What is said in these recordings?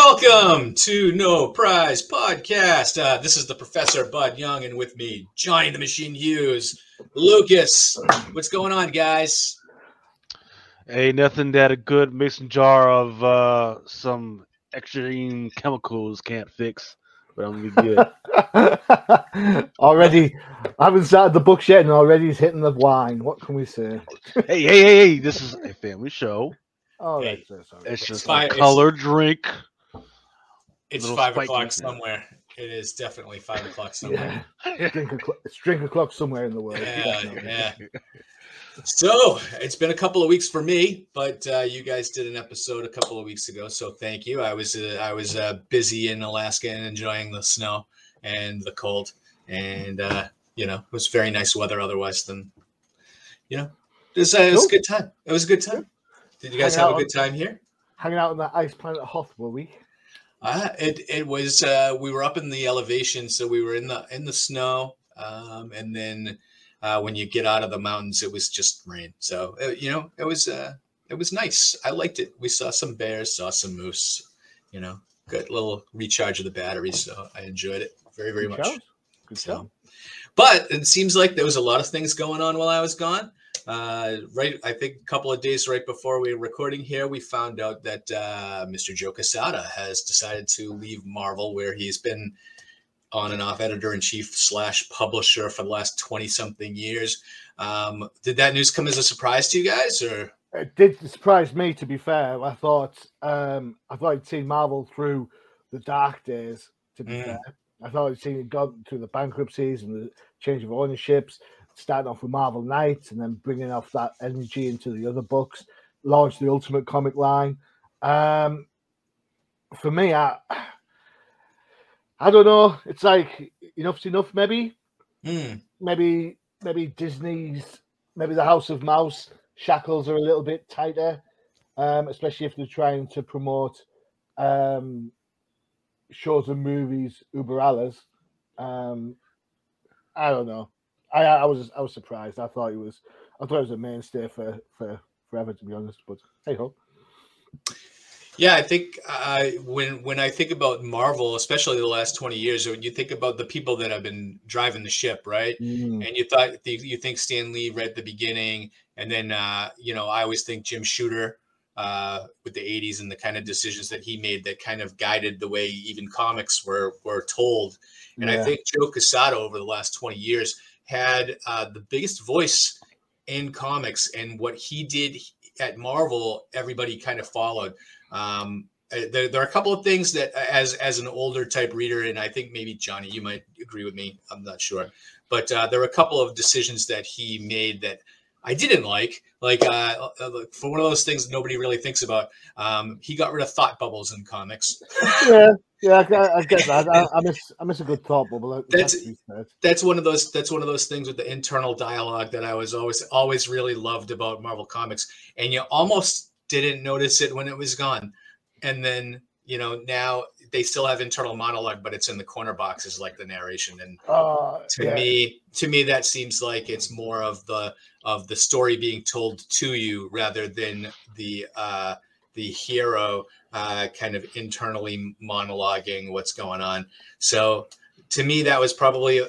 Welcome to No Prize Podcast. Uh, this is the Professor Bud Young, and with me, Johnny the Machine Hughes, Lucas. What's going on, guys? Hey, nothing that a good mason jar of uh, some extreme chemicals can't fix, but I'm gonna be good. already, I haven't started the books yet, and already he's hitting the wine. What can we say? hey, hey, hey, hey! This is a family show. Oh, Hey, that's, that's all right. It's It's just fine, a it's- color drink. It's five o'clock snack. somewhere. It is definitely five o'clock somewhere. Yeah. drink a it's drink o'clock somewhere in the world. Yeah, yeah. So it's been a couple of weeks for me, but uh, you guys did an episode a couple of weeks ago, so thank you. I was uh, I was uh, busy in Alaska and enjoying the snow and the cold, and uh, you know it was very nice weather. Otherwise, than you know, it was, uh, it was a good time. It was a good time. Did you guys Hang have a good time here? Hanging out on that ice planet Hoth, were we? Uh, it it was uh, we were up in the elevation, so we were in the in the snow, um, and then uh, when you get out of the mountains, it was just rain. So uh, you know, it was uh, it was nice. I liked it. We saw some bears, saw some moose. You know, good little recharge of the battery. So I enjoyed it very very Good much. shout. Good So, but it seems like there was a lot of things going on while I was gone. Uh, right, I think a couple of days right before we were recording here, we found out that uh, Mr. Joe Quesada has decided to leave Marvel, where he's been on and off editor in chief slash publisher for the last twenty something years. Um, did that news come as a surprise to you guys, or It did surprise me, to be fair. I thought um, I thought I'd seen Marvel through the dark days. To be Mm. fair, I thought I'd seen it gone through the bankruptcies and the change of ownerships, starting off with Marvel Knights and then bringing off that energy into the other books, launched the Ultimate Comic line. Um, for me, I I don't know. It's like enough's enough, maybe Hmm, maybe maybe Disney's maybe the House of Mouse shackles are a little bit tighter, um, especially if they're trying to promote um, shows and movies uber alles. Um, I don't know. I I was I was surprised. I thought it was I thought it was a mainstay for for forever to be honest. But hey ho. Yeah, I think uh, when when I think about Marvel, especially the last twenty years, when you think about the people that have been driving the ship, right? Mm, and you thought you think Stan Lee right at the beginning, and then uh, you know I always think Jim Shooter uh, with the '80s and the kind of decisions that he made that kind of guided the way even comics were were told. And I think Joe Quesada over the last 20 years had uh, the biggest voice in comics, and what he did at Marvel, everybody kind of followed. Um, uh, there, there are a couple of things that, uh, as as an older type reader, and I think maybe Johnny, you might agree with me. I'm not sure, but uh, there were a couple of decisions that he made that I didn't like. Like uh, uh, for one of those things nobody really thinks about, um, he got rid of thought bubbles in comics. yeah, yeah, I, I get that. I, I miss I miss a good thought bubble. That's- has to be said. that's one of those that's one of those things with the internal dialogue that I was always always really loved about Marvel comics and you almost didn't notice it when it was gone and then you know now they still have internal monologue but it's in the corner boxes like the narration. And Uh, to yeah. me to me that seems like it's more of the of the story being told to you rather than the uh the hero uh kind of internally monologuing what's going on. So to me that was probably a,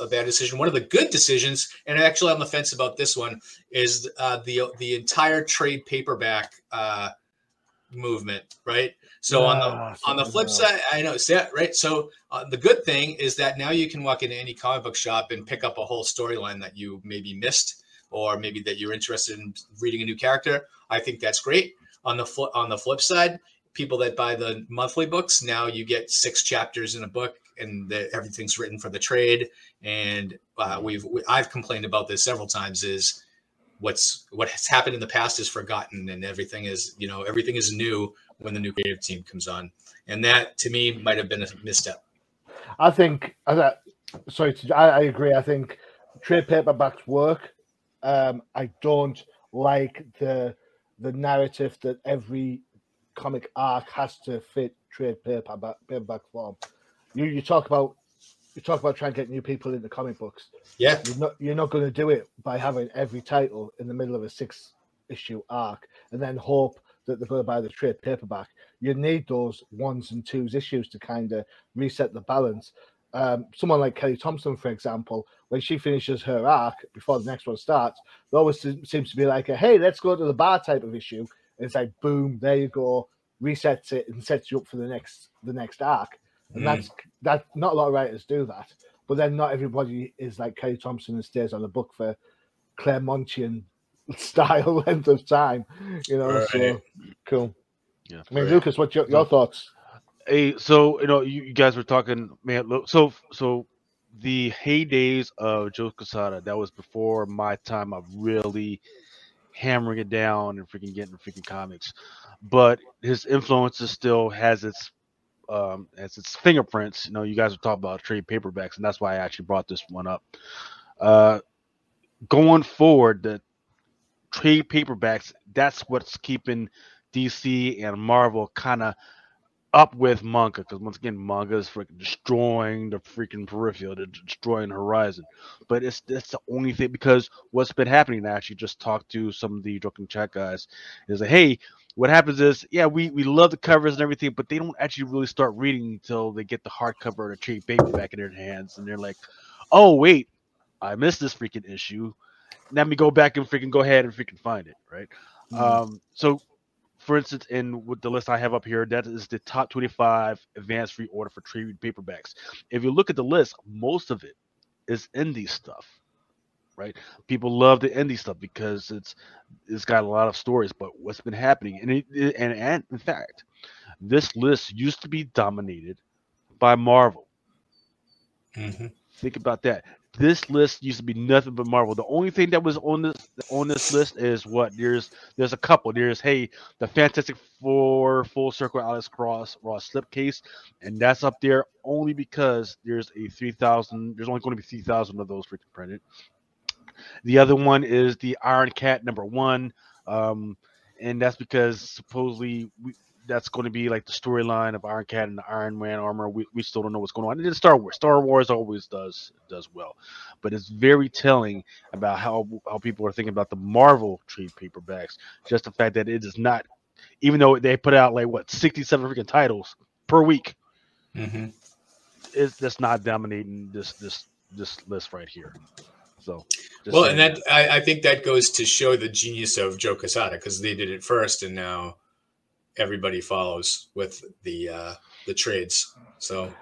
a, bad decision. One of the good decisions and actually on the fence about this one is uh the the entire trade paperback uh movement right so on Ah, the on the flip side i know see right? So uh, the good thing is that now you can walk into any comic book shop and pick up a whole storyline that you maybe missed or maybe that you're interested in reading a new character. I think that's great. On the flip on the flip side people that buy the monthly books now you get six chapters in a book and the, everything's written for the trade. And uh, we've we, i've complained about this several times is what's what has happened in the past is forgotten and everything is you know everything is new when the new creative team comes on and that to me might have been a misstep I think I sorry, to, I, I agree. I think trade paperbacks work. Um, I don't like the the narrative that every comic arc has to fit trade paperback paperback form. You you talk about you talk about trying to get new people into comic books. yeah You're not you're not going to do it by having every title in the middle of a six issue arc and then hope that they're going to buy the trade paperback, you need those ones and twos issues to kind of reset the balance. Um, someone like Kelly Thompson, for example, when she finishes her arc before the next one starts, there always seems to be like a hey, let's go to the bar type of issue. And it's like boom, there you go, resets it and sets you up for the next the next arc. And Mm. that's that. Not a lot of writers do that, but then not everybody is like Kelly Thompson and stays on the book for Claremontian style length of time. You know, so cool. Yeah. I mean, Right. Lucas, what's your, your thoughts? Hey, so you know, you, you guys were talking, man. Look, so so the heydays of Joe Quesada, that was before my time of really hammering it down and freaking getting freaking comics. But his influences still has its um as its fingerprints. You know, you guys were talking about trade paperbacks, and that's why I actually brought this one up. Uh going forward, the trade paperbacks, that's what's keeping DC and Marvel kind of up with manga because once again manga is freaking destroying the freaking peripheral they're destroying horizon. But it's that's the only thing because what's been happening i actually just talked to some of the drunken chat guys is like hey what happens is yeah we we love the covers and everything but they don't actually really start reading until they get the hardcover or the trade paperback in their hands and they're like oh wait i missed this freaking issue let me go back and freaking go ahead and freaking find it right um so for instance, in with the list I have up here, that is the top 25 advanced free order for trade paperbacks. If you look at the list, most of it is indie stuff, right? People love the indie stuff because it's it's got a lot of stories. But what's been happening, and it, and and in fact, this list used to be dominated by Marvel. Mhm. Think about that. This list used to be nothing but Marvel. The only thing that was on this on this list is what there's there's a couple. There's hey the Fantastic Four Full Circle Alex Cross Ross slipcase, and that's up there only because there's a three thousand. There's only going to be three thousand of those freaking printed. The other one is the Iron Cat number one, um, and that's because supposedly we, that's going to be like the storyline of Iron Cat and the Iron Man armor. We, we still don't know what's going on. And then Star Wars. Star Wars always does does well, but it's very telling about how how people are thinking about the Marvel trade paperbacks. Just the fact that it is not, even though they put out like what sixty seven freaking titles per week, Mhm. it's that's not dominating this this this list right here. So, Well, and that I, I think that goes to show the genius of Joe Quesada because they did it first, and now everybody follows with the uh, the trades. So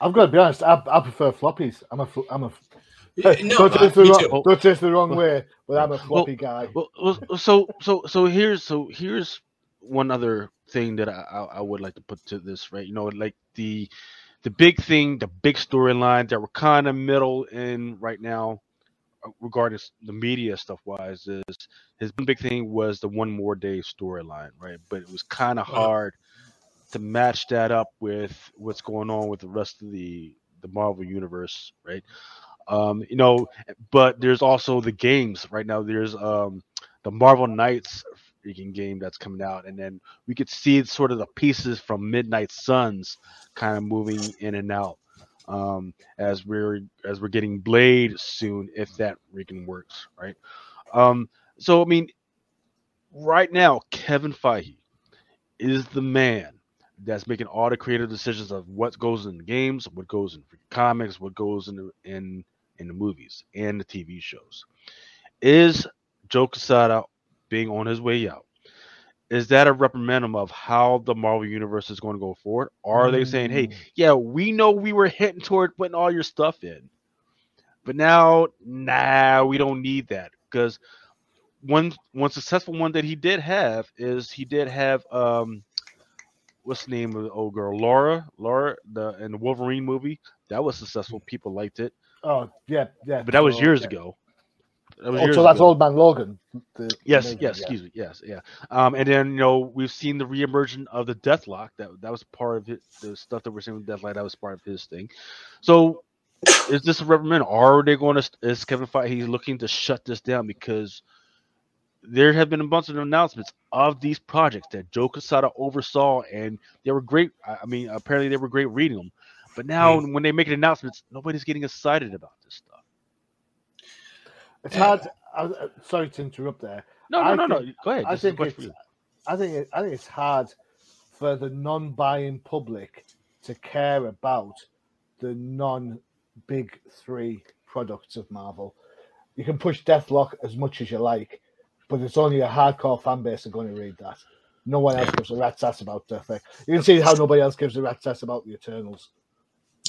I've got to be honest. I, I prefer floppies. I'm a. fl- I'm a. Hey, no, don't, uh, take the wrong, don't take the wrong way, but I'm a floppy guy. Well, well, so so so here's so here's one other thing that I, I I would like to put to this right. You know, like the the big thing, the big storyline that we're kind of middle in right now, uh, regarding the media stuff wise, is his big thing was the one more day storyline, right? But it was kind of hard to match that up with what's going on with the rest of the the Marvel universe, right? Um, you know, but there's also the games right now. There's um the Marvel Knights freaking game that's coming out, and then we could see sort of the pieces from Midnight Suns kind of moving in and out um, as we're as we're getting Blade soon, if that freaking works, right? Um, so I mean, right now, Kevin Feige is the man that's making all the creative decisions of what goes in the games, what goes in comics, what goes in the, in in the movies and the TV shows. Is Joe Quesada being on his way out? Is that a reprimandum of how the Marvel universe is going to go forward? Or are they saying, hey, yeah, we know we were heading toward putting all your stuff in, but now, nah, we don't need that. Because one one successful one that he did have is he did have um what's the name of the old girl? Laura Laura the in the Wolverine movie that was successful. People liked it. Oh yeah, yeah. but that was so, years yeah. ago that Oh, so that's ago. Old Man Logan. Yes, yes, yeah. excuse me. Yes, yeah. Um, and then you know we've seen the reemergence of the Deathlok. That that was part of his, The stuff that we're seeing with Deathlok that was part of his thing. So, is this a reprimand? Are they going to? Is Kevin Feige he's looking to shut this down because there have been a bunch of announcements of these projects that Joe Quesada oversaw, and they were great. I I mean, apparently they were great reading them. But now, when they make announcements, nobody's getting excited about this stuff. It's hard. I, uh, sorry to interrupt there. No, no, I no, no. think- Go ahead. I This is a think it's. you. I think it, I think it's hard for the non-buying public to care about the non-big three products of Marvel. You can push Deathlok as much as you like, but it's only a hardcore fan base are going to read that. No one else gives a rat's ass about Deathlok. You can see how nobody else gives a rat's ass about the Eternals.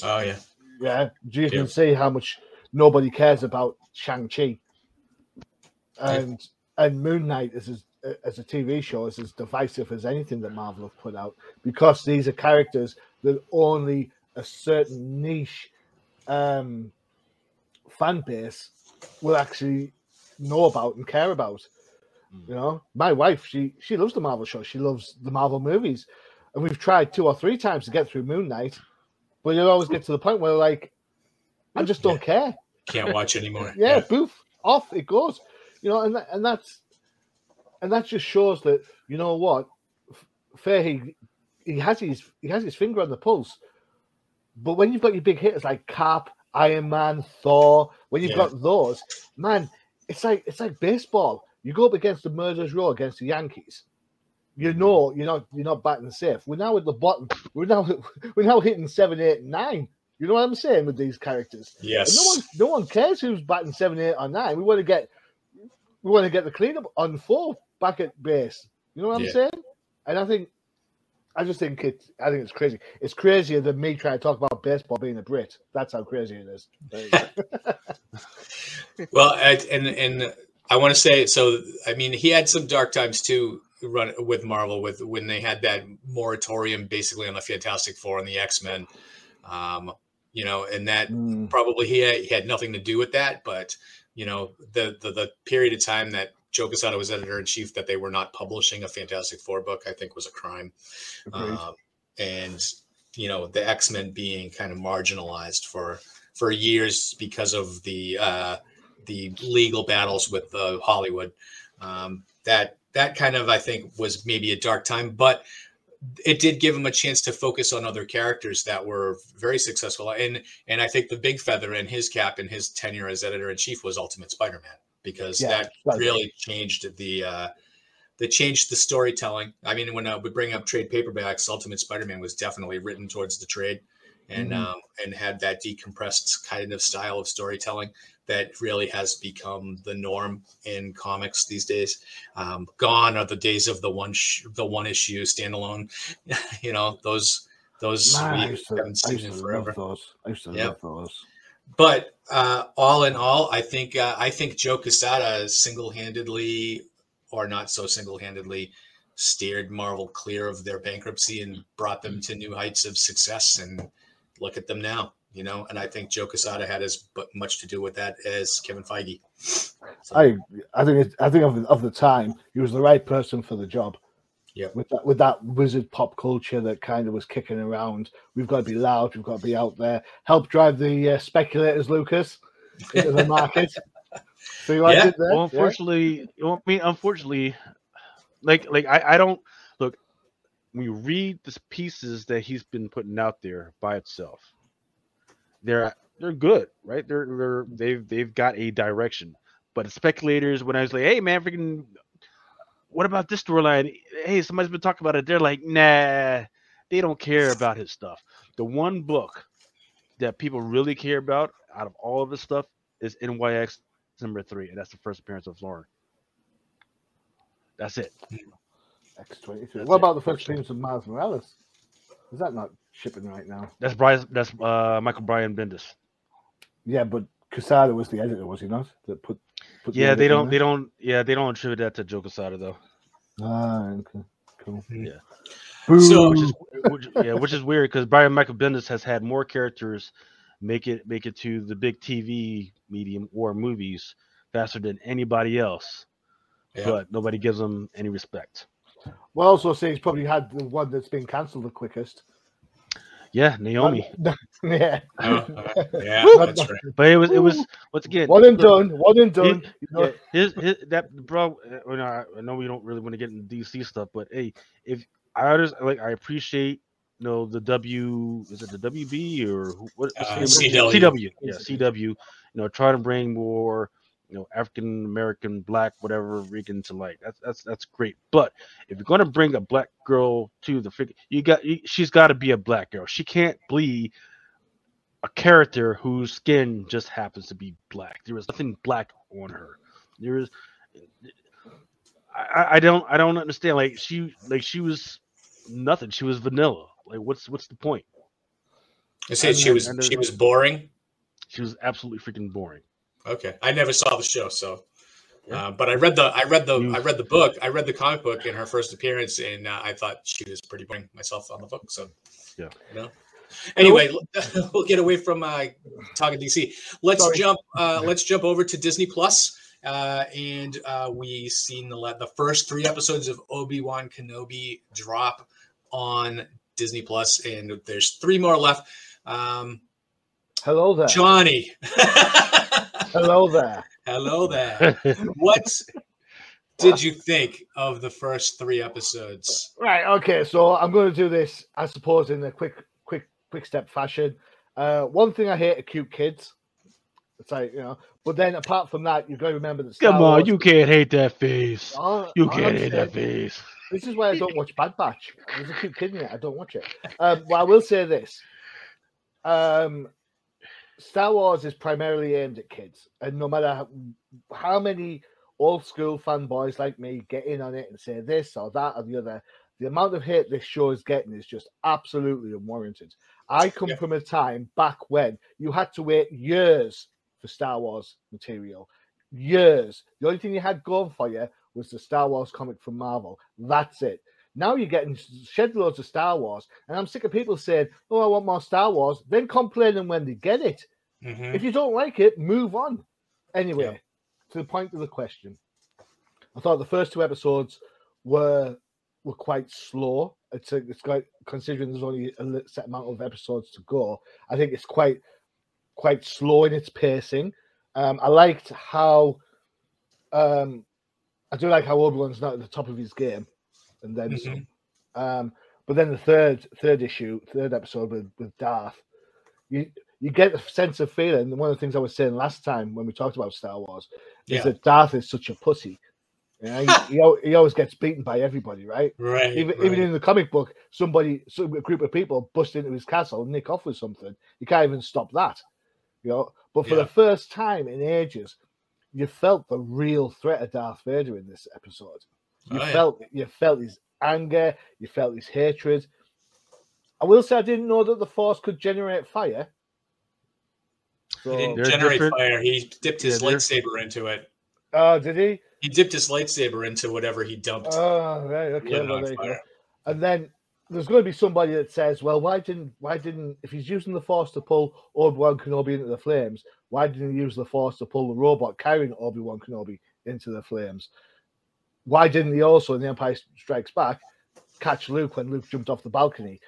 Oh yeah. Yeah, you can Yeah. see how much nobody cares about Shang Chi, and and Moon Knight is as as a TV show is as divisive as anything that Marvel have put out because these are characters that only a certain niche um, fan base will actually know about and care about. You know, my wife she she loves the Marvel show. She loves the Marvel movies, and we've tried two or three times to get through Moon Knight, but you always get to the point where like, I just don't care. Can't watch anymore. Yeah, boof, off it goes. You know, and that, and that's and that just shows that you know what, Fair he he has his he has his finger on the pulse. But when you've got your big hitters like Cap, Iron Man, Thor, when you've Yeah. got those, man, it's like it's like baseball. You go up against the Murderers Row against the Yankees. You mm. know you're not you're not batting safe. We're now at the bottom. We're now we're now hitting seven, eight, nine. You know what I'm saying with these characters? And Yes. no one, no one cares who's batting seven, eight, or nine. We want to get, we want to get the cleanup on four back at base. You know what I'm Yeah. saying? And I think, I just think it. I think it's crazy. It's crazier than me trying to talk about baseball being a Brit. That's how crazy it is. There you go. Well, and and I want to say so. I mean, he had some dark times too. Run with Marvel with when they had that moratorium basically on the Fantastic Four and the X Men. Um, you know, and that Mm, probably he had, he had nothing to do with that, but you know, the the, the period of time that Joe Quesada was editor in chief that they were not publishing a Fantastic Four book, I think was a crime. Um, and you know, the X Men being kind of marginalized for for years because of the uh, the legal battles with uh, Hollywood. Um, that that kind of I think was maybe a dark time, but it did give him a chance to focus on other characters that were very successful. And and I think the big feather in his cap in his tenure as editor in chief was Ultimate Spider-Man because Yeah, that really changed the uh, that changed the storytelling. I mean, when uh, we bring up trade paperbacks, Ultimate Spider-Man was definitely written towards the trade, and Mhm. um, and had that decompressed kind of style of storytelling that really has become the norm in comics these days. Um, gone are the days of the one sh- the one issue standalone. you know those those Man, I used to, haven't I seen used in to forever those. I used to Yep. love those. but uh, all in all, I think uh, I think Joe Quesada single-handedly, or not so single-handedly, steered Marvel clear of their bankruptcy and brought them to new heights of success. And look at them now, you know. And I think Joe Quesada had as bu- much to do with that as Kevin Feige. So, I I think it, I think of, of the time he was the right person for the job. Yeah. With that with that wizard pop culture that kind of was kicking around, we've got to be loud. We've got to be out there. Help drive the uh, speculators, Lucas, into the market. See what Yeah, I there? Well, Yeah. unfortunately, well, I mean, unfortunately, like like I, I don't you read the pieces that he's been putting out there by itself, they're they're good, right? They're they're they've they've got a direction. But speculators, when I was like, hey man, freaking, what about this storyline? Hey, somebody's been talking about it. They're like, nah, they don't care about his stuff. The one book that people really care about out of all of his stuff is NYX number three, and that's the first appearance of Lauren. That's it. Hmm. X twenty three. What about the first teams of Miles Morales? Is that not shipping right now? That's Brian. That's uh, Michael Brian Bendis. Yeah, but Quesada was the editor, was he not? That put. put Yeah, edit they don't. They don't. Yeah, they don't attribute that to Joe Quesada though. Ah, okay, cool. Yeah. Boo. So- Which is which, yeah, which is weird because Brian Michael Bendis has had more characters make it make it to the big TV medium or movies faster than anybody else, yeah. but nobody gives him any respect. Well, also say he's probably had the one that's been cancelled the quickest. Yeah, Naomi. yeah. Oh, uh, yeah, that's right. But it was it was once again One and look, done. One and done. He- You know, yeah, his, his that bro. uh, you know, I I know we don't really want to get into DC stuff, but hey, if I just like I appreciate you know the W is it the WB or who- what, Uh, name of it? CW. CW yeah CW you know try to bring more you know African American, black, whatever Rican to like. That's that's that's great. But if you're gonna bring a black girl to the figure, you got you, she's got to be a black girl. She can't be a character whose skin just happens to be black. There is nothing black on her. There is. I, I don't I don't understand. Like she like she was nothing. She was vanilla. Like what's what's the point? I said she was she was boring. She was absolutely freaking boring. Okay, I never saw the show, so. Uh, but I read the I read the I read the book. I read the comic book in her first appearance and uh, I thought she was pretty boring myself on the book so yeah. you know. Anyway we'll get away from uh, talking DC let's Sorry. jump uh, let's jump over to Disney Plus uh, and uh, we seen the the first three episodes of Obi Wan Kenobi drop on Disney Plus and there's three more left. Um, hello there. Johnny hello there Hello there. what did you think of the first three episodes? Right. Okay. So I'm going to do this, I suppose, in a quick, quick, quick step fashion. Uh, one thing I hate are cute kids. It's like you know, but then apart from that, you've got to remember that. Star Come on, Wars, you can't hate that face. Oh, you can't hate that face. This is why I don't watch Bad Batch. There's a cute kid in it. I don't watch it. Um, well, I will say this. Um, Star Wars is primarily aimed at kids, and no matter how, many old school fanboys like me get in on it and say this or that or the other, the amount of hate this show is getting is just absolutely unwarranted. I come yeah. from a time back when you had to wait years for Star Wars material. Years. The only thing you had going for you was the Star Wars comic from Marvel. That's it. Now you're getting shed loads of Star Wars, and I'm sick of people saying, "Oh, I want more Star Wars," then complaining when they get it. Mm-hmm. If you don't like it, move on. Anyway, yeah. to the point of the question, I thought the first two episodes were were quite slow. It's, a, it's quite considering there's only a set amount of episodes to go. I think it's quite quite slow in its pacing. Um, I liked how um, I do like how Obi Wan's not at the top of his game and then mm-hmm. some. Um, but then the third third issue, third episode with, with Darth, you you get a sense of feeling. One of the things I was saying last time when we talked about Star Wars yeah. is that Darth is such a pussy. You know, he, he, he, always gets beaten by everybody, right? Right even, right. even in the comic book, somebody, some a group of people bust into his castle and nick off with something. You can't even stop that, you know. But for yeah. the first time in ages, you felt the real threat of Darth Vader in this episode. Oh, you oh, felt, yeah. you felt his anger, you felt his hatred. I will say I didn't know that the Force could generate fire. So, he didn't generate different... fire. He dipped his yeah, lightsaber into it. Oh, did he? He dipped his lightsaber into whatever he dumped. Oh, right, okay. Well, and then there's going to be somebody that says, "Well, why didn't why didn't if he's using the Force to pull Obi Wan Kenobi into the flames, why didn't he use the Force to pull the robot carrying Obi Wan Kenobi into the flames?" Why didn't he also in The Empire Strikes Back catch Luke when Luke jumped off the balcony?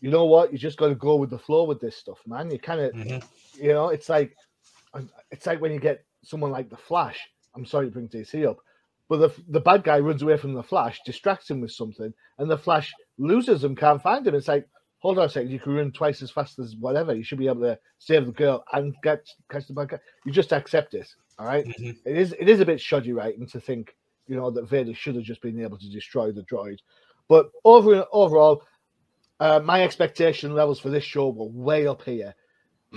You know what? You just got to go with the flow with this stuff, man. You kind of, mm-hmm. you know, it's like, it's like when you get someone like the Flash. I'm sorry to bring DC up, but the the bad guy runs away from the Flash, distracts him with something, and the Flash loses him, can't find him. It's like, hold on a second, you can run twice as fast as whatever. You should be able to save the girl and get catch the bad guy. You just accept it, all right? mm-hmm. it is it is a bit shoddy, right? And to think you know, that Vader should have just been able to destroy the droid. But over overall, uh, my expectation levels for this show were way up here.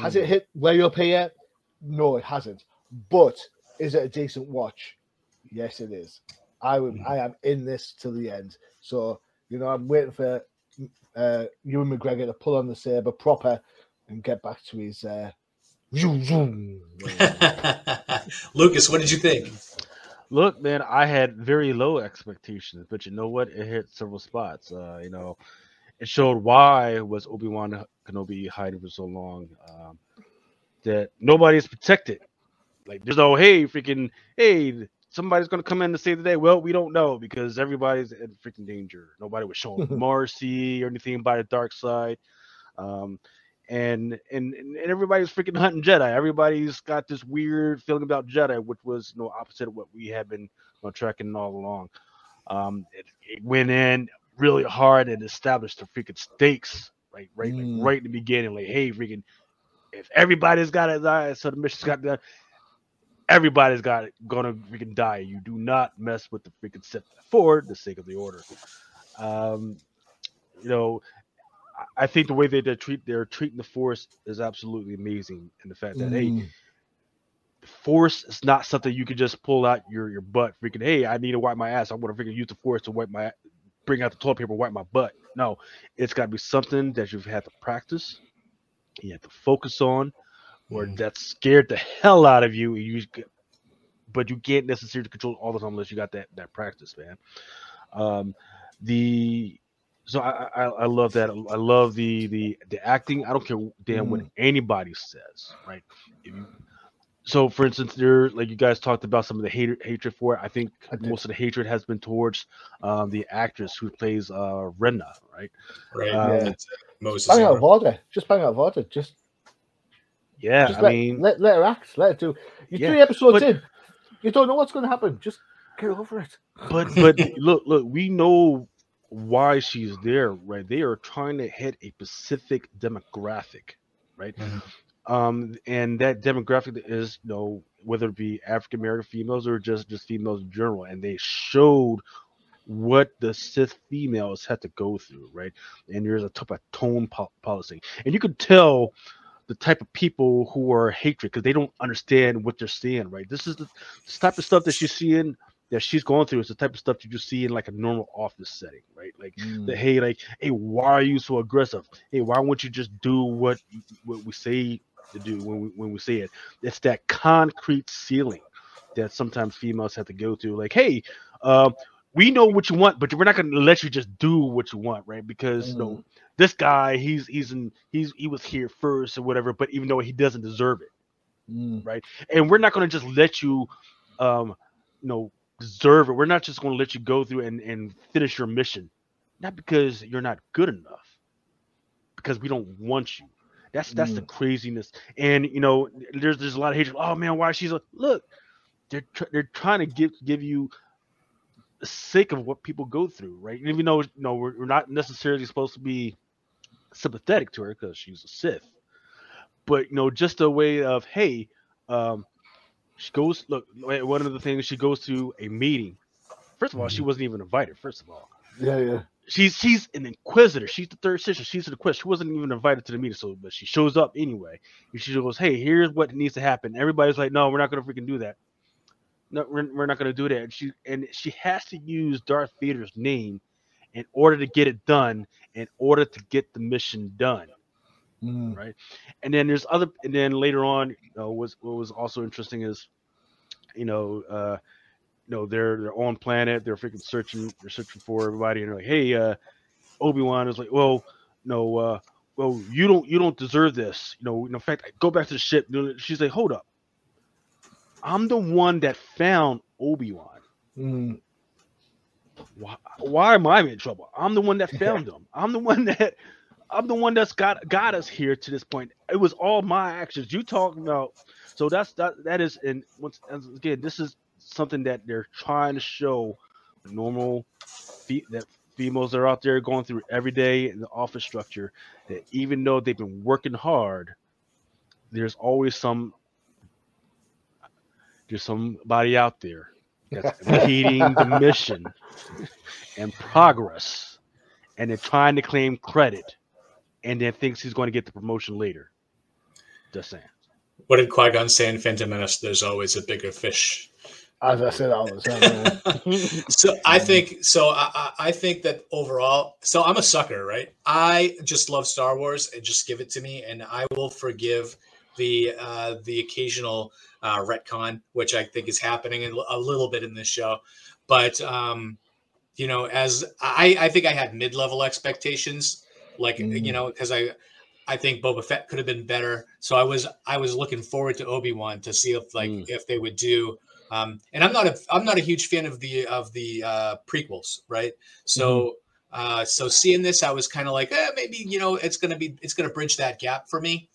Has mm. it hit way up here? No, it hasn't. But is it a decent watch? Yes, it is. I would. Mm. I am in this to the end. So you know, I'm waiting for uh, Ewan McGregor to pull on the saber proper and get back to his. Uh, Lucas, what did you think? Look, man, I had very low expectations, but you know what? It hit several spots. Uh, you know, it showed why was Obi Wan Kenobi hiding for so long. Um, that nobody's protected. Like there's no hey freaking hey somebody's gonna come in to save the day. Well, we don't know because everybody's in freaking danger. Nobody was showing mercy or anything by the dark side. Um, and and and everybody's freaking hunting Jedi. Everybody's got this weird feeling about Jedi, which was you know opposite of what we had been you know, tracking all along. Um, it, it, went in really hard and established the freaking stakes, right, right, mm. like right in the beginning. Like, hey, freaking, if everybody's got it, so the mission's got done. everybody's got gonna freaking die. You do not mess with the freaking Sith for the sake of the order. Um, you know, I think the way they they treat they're treating the Force is absolutely amazing, and the fact that hey, Mm. Force is not something you can just pull out your your butt. Freaking hey, I need to wipe my ass. I want to freaking use the Force to wipe my bring out the toilet paper, wipe my butt. No, it's got to be something that you've had to practice, you have to focus on, or Mhm. that scared the hell out of you. You, but you can't necessarily control all the time unless you got that that practice, man. Um, the so I, I I love that. I love the the the acting. I don't care damn what anybody says, right? If you, so, for instance, there like you guys talked about some of the hate, hatred for it. I think I most of the hatred has been towards um, the actress who plays uh, Renna, right? Right. Um, That's it. Moses. Bang out of Just bang out of. Just, Yeah, just I let, mean, let, let her act. Let her do. You're Yeah, three episodes but- in. You don't know what's going to happen. Just get over it. but but look look we know why she's there right they are trying to hit a specific demographic right Mhm. um and that demographic is you know whether it be african american females or just just females in general and they showed what the Sith females had to go through, right? And there's a type of tone po- policy, and you could tell the type of people who are hatred because they don't understand what they're seeing, right? This is the this type of stuff that you see seeing that she's going through is the type of stuff that you just see in like a normal office setting, right? Like the hey, like hey, why are you so aggressive? Hey, why won't you just do what what we say to do when we when we say it? It's that concrete ceiling that sometimes females have to go through. Like, hey, um, we know what you want, but we're not going to let you just do what you want, right? Because you know this guy, he's he's in he's he was here first or whatever, but even though he doesn't deserve it, Mm. and we're not going to just let you, um, you know, deserve it. We're not just going to let you go through and and finish your mission, not because you're not good enough, because we don't want you. That's that's the craziness, and you know, there's there's a lot of hatred. Oh man, why she's a look? They're tr- they're trying to give give you the sake of what people go through, right? Even though you know we're, we're not necessarily supposed to be sympathetic to her because she's a Sith, but you know, just a way of hey, um, she goes look. One of the things she goes to a meeting. First of all, she mm. wasn't even invited. First of all, Yeah, yeah. she's she's an inquisitor. She's the third sister. She's the quest. She wasn't even invited to the meeting, so but she shows up anyway. And she goes, "Hey, here's what needs to happen." Everybody's like, "No, we're not gonna freaking do that. No, we're, we're not gonna do that." And she and she has to use Darth Vader's name in order to get it done. In order to get the mission done. Mm. Right. And then there's other. And then later on, you know, was what was also interesting is, you know, uh, you know, they're they're on planet. They're freaking searching. They're searching for everybody, and they're like, "Hey, uh, Obi Wan is like, well, no, uh, well, you don't you don't deserve this. You know, in fact, go back to the ship. She's like, hold up, I'm the one that found Obi Wan. Mm. Why, why am I in trouble? I'm the one that found him. I'm the one that I'm the one that's got got us here to this point. It was all my actions. You talking about so that's that that is and once again this is something that they're trying to show normal fe- that females are out there going through every day in the office structure that even though they've been working hard, there's always some there's somebody out there that's impeding the mission and progress, and they're trying to claim credit, and then thinks he's going to get the promotion later. Just saying. What did Qui Gon say in Phantom Menace? There's always a bigger fish. As I said all the time. So I think so. I, I I think that overall, so I'm a sucker, right? I just love Star Wars and just give it to me, and I will forgive the uh, the occasional uh, retcon, which I think is happening a little bit in this show. But um, you know, as I I think I had mid level expectations, like Mm. you know, because I I think Boba Fett could have been better. So I was I was looking forward to Obi Wan to see if like Mm. if they would do. Um, and I'm not a I'm not a huge fan of the of the uh, prequels, right? So uh, so seeing this, I was kind of like, eh, maybe you know it's gonna be it's gonna bridge that gap for me,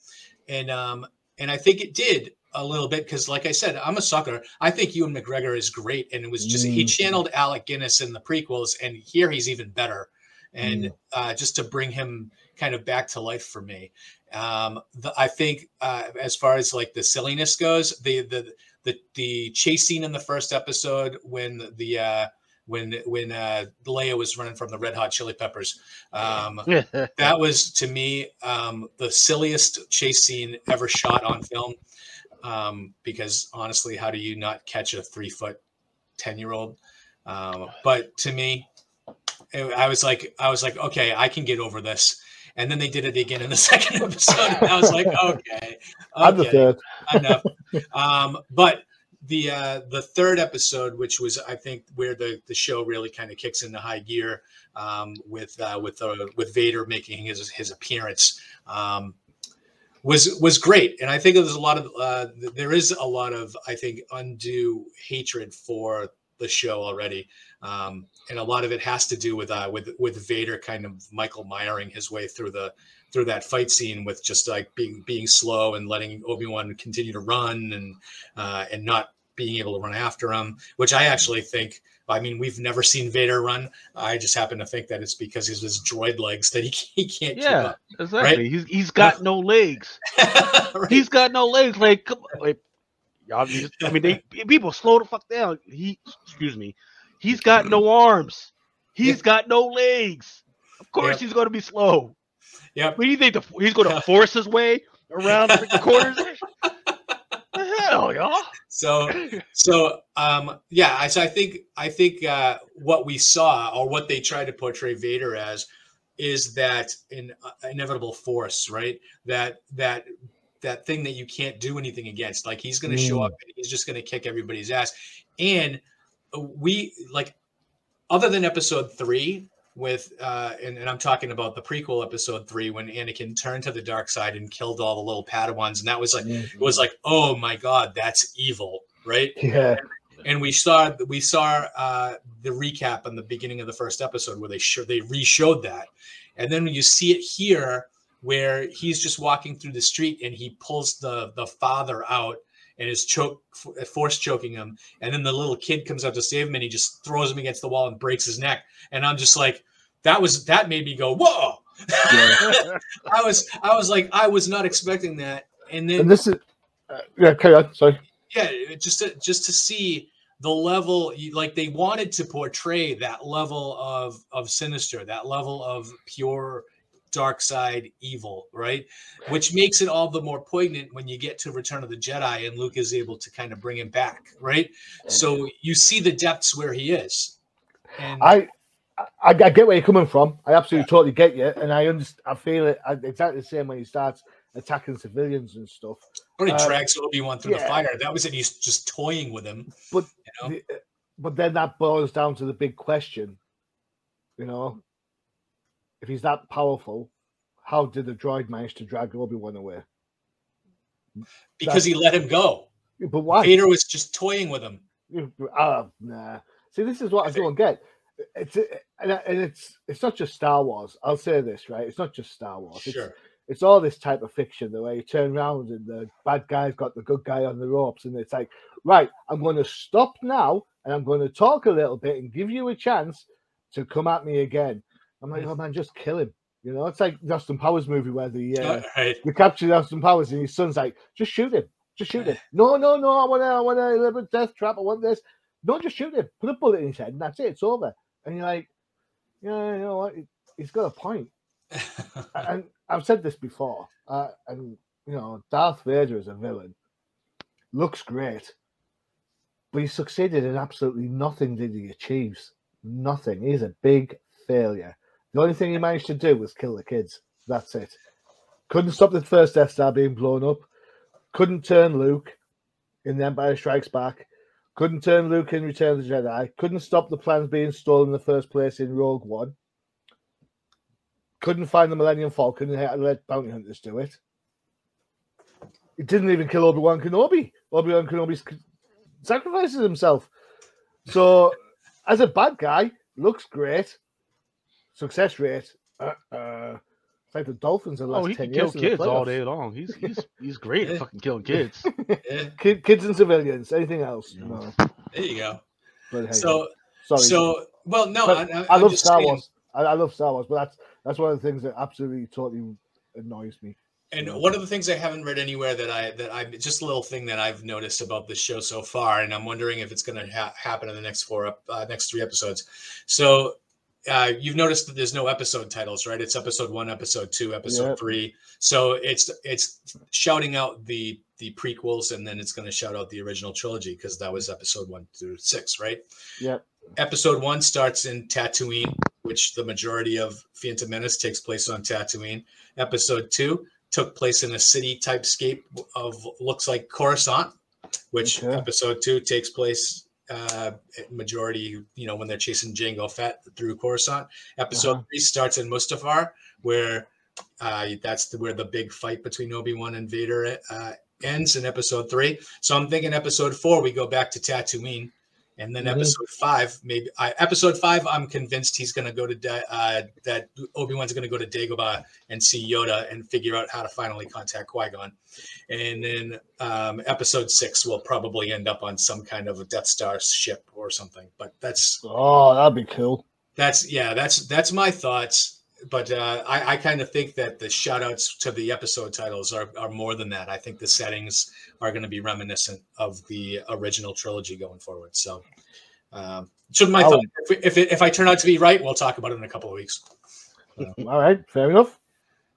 and um and I think it did a little bit because like I said, I'm a sucker. I think Ewan McGregor is great, and it was just he Mm. channeled Alec Guinness in the prequels, and here he's even better. And uh, just to bring him kind of back to life for me. Um, the, I think uh, as far as like the silliness goes, the the the the chase scene in the first episode when the uh, when when uh, Leia was running from the Red Hot Chili Peppers. Um, that was to me um, the silliest chase scene ever shot on film. Um, because honestly, how do you not catch a three foot ten year old? Um, but to me, it, I was like, I was like, okay, I can get over this. And then they did it again in the second episode. And I was like, okay, okay enough. Um, but the uh, the third episode, which was I think where the, the show really kind of kicks into high gear um, with uh, with uh, with Vader making his his appearance, um, was was great. And I think there's a lot of uh, there is a lot of I think undue hatred for the show already, um, and a lot of it has to do with uh, with with Vader kind of Michael Myering his way through the through that fight scene with just like being being slow and letting Obi Wan continue to run and uh, and not being able to run after him, which I actually think. I mean, we've never seen Vader run. I just happen to think that it's because he's his droid legs that he, he can't. Yeah, up, exactly. Right? He's he's got no legs. right. He's got no legs. Like, come on, like, y'all. I mean, they people slow the fuck down. He, excuse me, he's got no arms. He's got no legs. Of course, yep. he's going to be slow. Yeah. What do you think? The, he's going to force his way around the corners? hell, y'all. So, so, um, yeah. I, so I think, I think uh, what we saw, or what they tried to portray Vader as, is that an uh, inevitable force, right? That that that thing that you can't do anything against. Like he's going to mm. show up and he's just going to kick everybody's ass. And we like, other than episode three, with uh and, and, I'm talking about the prequel episode three when Anakin turned to the dark side and killed all the little Padawans, and that was like mm-hmm. it was like, oh my god, that's evil, right? Yeah. And, we saw we saw uh the recap in the beginning of the first episode where they show they re-showed that. And then when you see it here where he's just walking through the street and he pulls the the father out and is choke force choking him. And then the little kid comes out to save him and he just throws him against the wall and breaks his neck. And i'm just like that was that made me go whoa! Yeah. i was i was like i was not expecting that. And then and this is uh, yeah carry on sorry. Yeah just to, just to see the level like they wanted to portray that level of of sinister that level of pure dark side evil, right? Which makes it all the more poignant when you get to Return of the Jedi and Luke is able to kind of bring him back, right? So you see the depths where he is. And I, I, I get where you're coming from. I absolutely yeah. totally get you, and I understand. I feel it exactly the same when he starts attacking civilians and stuff. When he uh, drags Obi Wan through yeah. the fire, that was it. He's just toying with him. But you know? the, but then that boils down to the big question. You know, if he's that powerful, how did the droid manage to drag Obi Wan away? Because That's, he let him go. But why? Vader was just toying with him. Uh, nah. See, this is what I don't get. It's and it's it's not just Star Wars. I'll say this right. It's not just Star Wars. Sure. It's, it's all this type of fiction the way you turn around and the bad guy's got the good guy on the ropes, and it's like, right, I'm going to stop now and I'm going to talk a little bit and give you a chance to come at me again. I'm like, oh man, just kill him. You know, it's like the Austin Powers movie where the uh, right. you capture Austin Powers and his son's like, just shoot him, just shoot him. No, no, no, I want to, I want to live a death trap. I want this. No, just shoot him. Put a bullet in his head, and that's it. It's over. And you're like, yeah, you know what? He's got a point. and I've said this before, uh, and you know, Darth Vader as a villain looks great, but he succeeded in absolutely nothing that he achieves. Nothing. He's a big failure. The only thing he managed to do was kill the kids. That's it. Couldn't stop the first Death Star being blown up. Couldn't turn Luke in The Empire Strikes Back. Couldn't turn Luke in Return of the Jedi. Couldn't stop the plans being stolen in the first place in Rogue One. Couldn't find the Millennium Falcon and let bounty hunters do it. He didn't even kill Obi Wan Kenobi. Obi Wan Kenobi sacrifices himself. So, as a bad guy, looks great success rate. Uh, uh, it's like the Dolphins in the last oh, he 10 can kill kids all day long. He's he's he's great at fucking killing kids. Kid, kids and civilians. Anything else? No. There you go. But, hey, so sorry. So well, no, I, I, I love Star saying... Wars. I, I, love Star Wars, but that's That's one of the things that absolutely totally annoys me. And one of the things I haven't read anywhere that I that I just a little thing that I've noticed about this show so far, and I'm wondering if it's going to ha- happen in the next four uh, next three episodes. So uh, you've noticed that there's no episode titles, right? It's episode one, episode two, episode Yep. three. So it's it's shouting out the the prequels, and then it's going to shout out the original trilogy because that was episode one through six, right? Yep. Episode one starts in Tatooine, which the majority of Phantom Menace takes place on Tatooine. Episode two took place in a city type scape of looks like Coruscant, which Okay. episode two takes place uh majority you know when they're chasing Jango Fett through Coruscant. Episode Uh-huh. three starts in Mustafar, where uh that's the, where the big fight between Obi Wan and Vader uh, ends in episode three. So I'm thinking episode four we go back to Tatooine, and then Mhm. episode five maybe I, episode five I'm convinced he's going to go to Da- uh, that Obi Wan's going to go to Dagobah and see Yoda and figure out how to finally contact Qui Gon. And then um, episode six will probably end up on some kind of a Death Star ship or something. But that's Oh, that'd be cool. that's yeah, that's that's my thoughts. But uh, I, I kind of think that the shout outs to the episode titles are, are more than that. I think the settings are going to be reminiscent of the original trilogy going forward. So, um, so my Oh. thought, if, if, if I turn out to be right, we'll talk about it in a couple of weeks. All right, fair enough.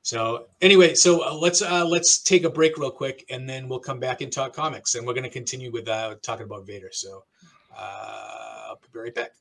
So anyway, so uh, let's uh, let's take a break real quick, and then we'll come back and talk comics, and we're going to continue with uh, talking about Vader. So uh, I'll be right back.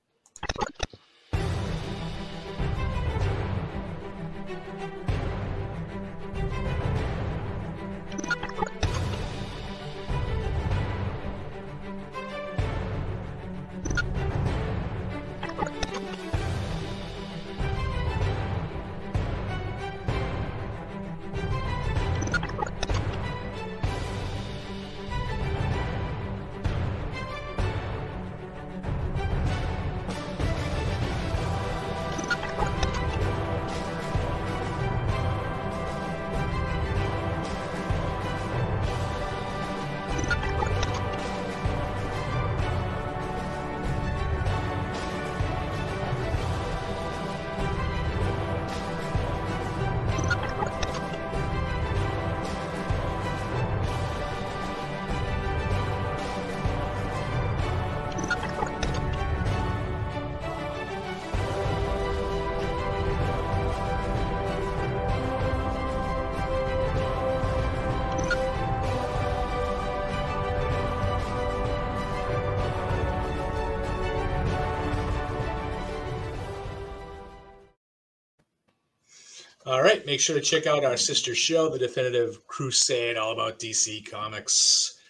Make sure to check out our sister show, The Definitive Crusade, all about DC Comics.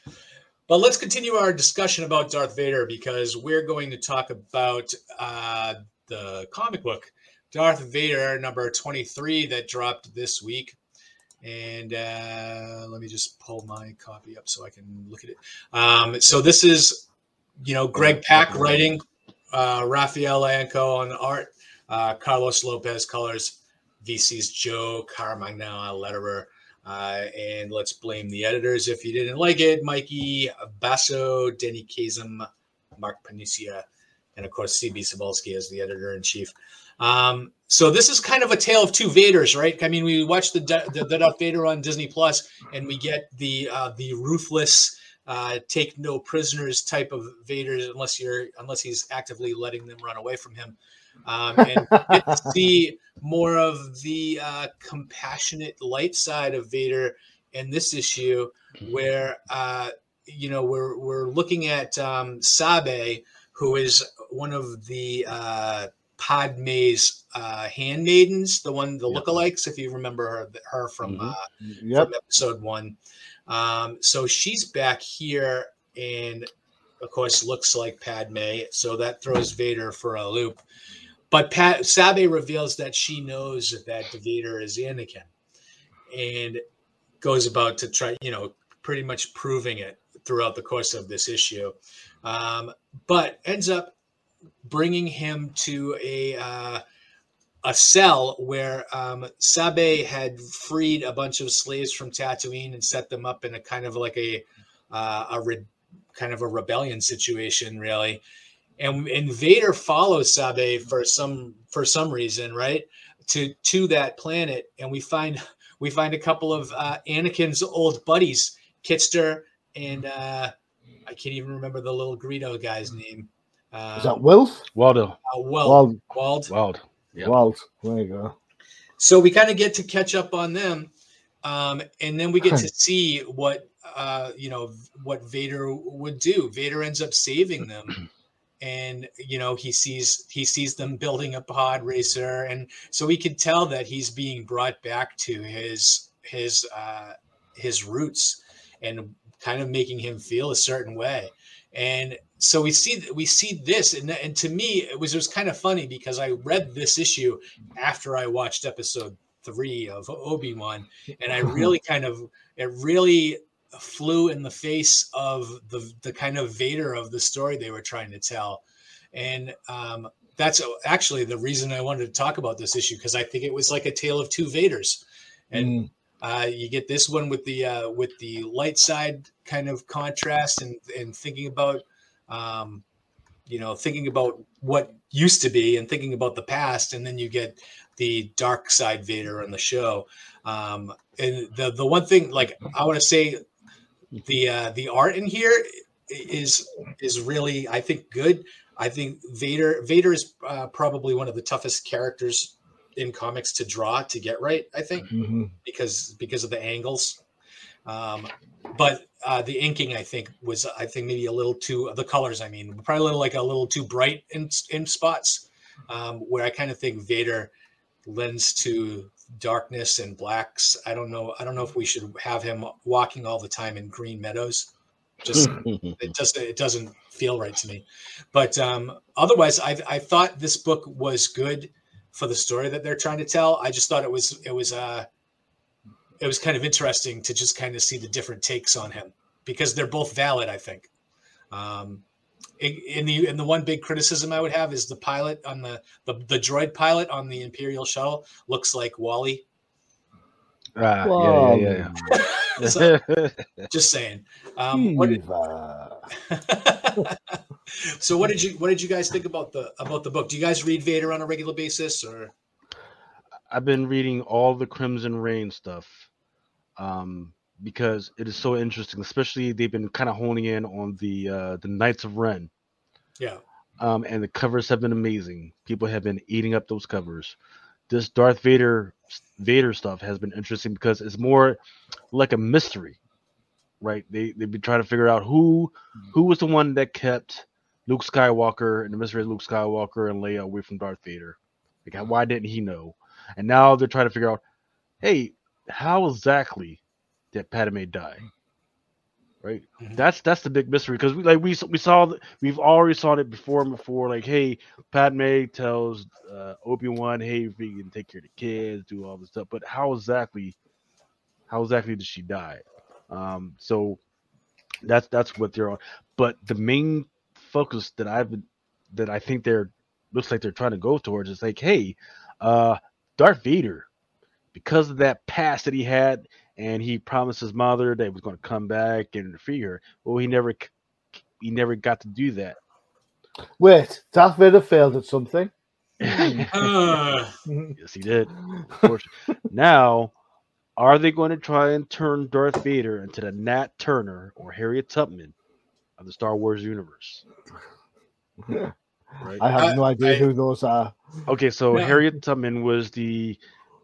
But let's continue our discussion about Darth Vader because we're going to talk about uh, the comic book Darth Vader number 23 that dropped this week. And uh, let me just pull my copy up so I can look at it. Um, so this is, you know, Greg Pak writing, uh, Raffaele Ienco on art, uh, Carlos Lopez colors. VC's Joe Caramagna, letterer. Uh, and let's blame the editors if you didn't like it. Mikey Basso, Denny Khazem, Mark Paniccia, and of course CB Cebulski as the editor in chief. Um, so this is kind of a tale of two Vaders, right? I mean, we watch the the, the Vader on Disney Plus, and we get the uh, the ruthless, uh, take no prisoners type of Vader, unless you're unless he's actively letting them run away from him um, and see more of the uh, compassionate light side of Vader in this issue, where uh, you know we're we're looking at um, Sabe, who is one of the uh, Padme's uh, handmaidens, the one the Yep. lookalikes, if you remember her, her from Mhm. uh, Yep. from episode one. Um, so she's back here and of course looks like Padme. So that throws Vader for a loop. But Pat Sabe reveals that she knows that Vader is Anakin and goes about to try, you know, pretty much proving it throughout the course of this issue. Um, but ends up bringing him to a uh, a cell where um, Sabe had freed a bunch of slaves from Tatooine and set them up in a kind of like a uh, a re- kind of a rebellion situation, really. And, and Vader follows Sabe for some for some reason, right? to to that planet, and we find we find a couple of uh, Anakin's old buddies, Kitster and uh, I can't even remember the little Greedo guy's name. Is that Wilf? Waldo. Uh, Weld. Wald. Wald. Wald. Yeah. Wald. There you go. So we kind of get to catch up on them, um, and then we get to see what uh, you know what Vader would do. Vader ends up saving them, and you know he sees he sees them building a pod racer, and so we can tell that he's being brought back to his his uh, his roots, and kind of making him feel a certain way. And so we see we see this, and, and to me, it was it was kind of funny because I read this issue after I watched episode three of Obi Wan, and I really kind of it really flew in the face of the the kind of Vader of the story they were trying to tell, and um, that's actually the reason I wanted to talk about this issue because I think it was like a tale of two Vaders, and Mm. uh, you get this one with the uh, with the light side kind of contrast and and thinking about um, you know thinking about what used to be and thinking about the past, and then you get the dark side Vader on the show. Um, and the the one thing like I want to say the uh, the art in here is is really I think good. I think Vader Vader is uh, probably one of the toughest characters in comics to draw to get right. I think Mhm. because because of the angles. Um, but uh, the inking, I think, was I think maybe a little too the colors. I mean, probably a little like a little too bright in in spots. Um, where I kind of think Vader lends to darkness and blacks. I don't know. I don't know if we should have him walking all the time in green meadows. Just it doesn't it doesn't feel right to me. But um, otherwise, I I thought this book was good for the story that they're trying to tell. I just thought it was it was uh it was kind of interesting to just kind of see the different takes on him because they're both valid. I think. Um, in, in the in the one big criticism I would have is the pilot on the the, the droid pilot on the Imperial shuttle looks like Wally. Ah, Well, yeah, yeah, yeah, So, just saying. Um, what did, so what did you what did you guys think about the about the book? Do you guys read Vader on a regular basis or I've been reading all the Crimson Reign stuff um, because it is so interesting. Especially they've been kind of honing in on the uh, the Knights of Ren, yeah? um, and the covers have been amazing. People have been eating up those covers. This Darth Vader Vader stuff has been interesting because it's more like a mystery, right? They they've been trying to figure out who who was the one that kept Luke Skywalker and the mystery of Luke Skywalker and Leia away from Darth Vader. Like, why didn't he know? And now they're trying to figure out, hey, how exactly did Padme die? Right. Mhm. That's that's the big mystery because we like we we saw we've already saw it before and before. Like, hey, Padme tells uh, Obi Wan, hey, if we can take care of the kids, do all this stuff. But how exactly, how exactly did she die? Um, so that's that's what they're on. But the main focus that I've been, that I think they're looks like they're trying to go towards is like, hey, uh, Darth Vader, because of that past that he had, and he promised his mother that he was going to come back and free her. Well, he never he never got to do that. Wait, Darth Vader failed at something. Uh, yes, he did. Unfortunately. now, are they going to try and turn Darth Vader into the Nat Turner or Harriet Tubman of the Star Wars universe? Right. I have I- no idea I- who those are. Okay, so Yeah. Harriet Tubman was the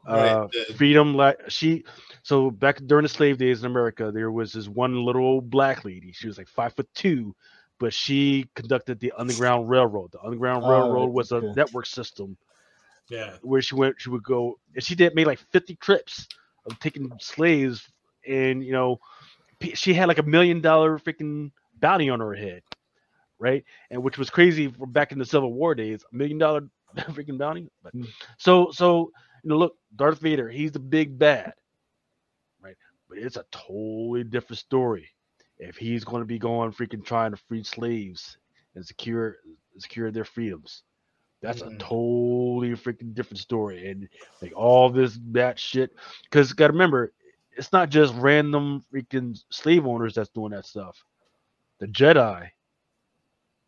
uh, the- freedom. La- she so back during the slave days in America, there was this one little old black lady. She was like five foot two, but she conducted the Underground Railroad. The Underground Oh, Railroad was a okay. network system yeah. where she went. She would go, and she did made like fifty trips of taking slaves, and you know, she had like a million dollar freaking bounty on her head, right? And which was crazy back in the Civil War days, a million dollar freaking bounty. But Hmm. so so you know, look, Darth Vader, he's the big bad, right? But it's a totally different story if he's going to be going freaking trying to free slaves and secure secure their freedoms. That's a Mhm. totally freaking different story, and like all this that shit. Because got to remember, it's not just random freaking slave owners that's doing that stuff. The Jedi.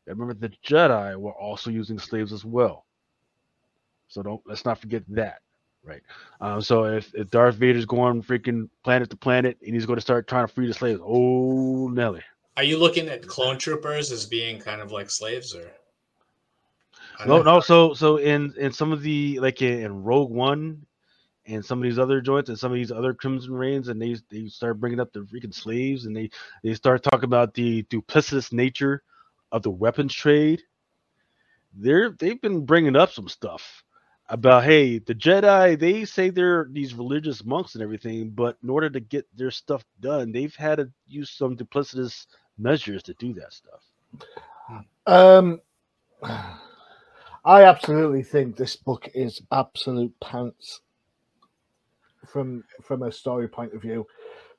Remember, the Jedi were also using slaves as well. So don't let's not forget that. right. Um, so if, if Darth Vader's going freaking planet to planet and he's going to start trying to free the slaves, oh Nelly. Are you looking at clone troopers as being kind of like slaves, or? No, no. So, so in in some of the like in, in Rogue One, and some of these other joints, and some of these other Crimson Reigns, and they they start bringing up the freaking slaves, and they they start talking about the duplicitous nature of the weapons trade. They're they've been bringing up some stuff about hey the Jedi they say they're these religious monks and everything, but in order to get their stuff done, they've had to use some duplicitous measures to do that stuff. Um, I absolutely think this book is absolute pants from from a story point of view.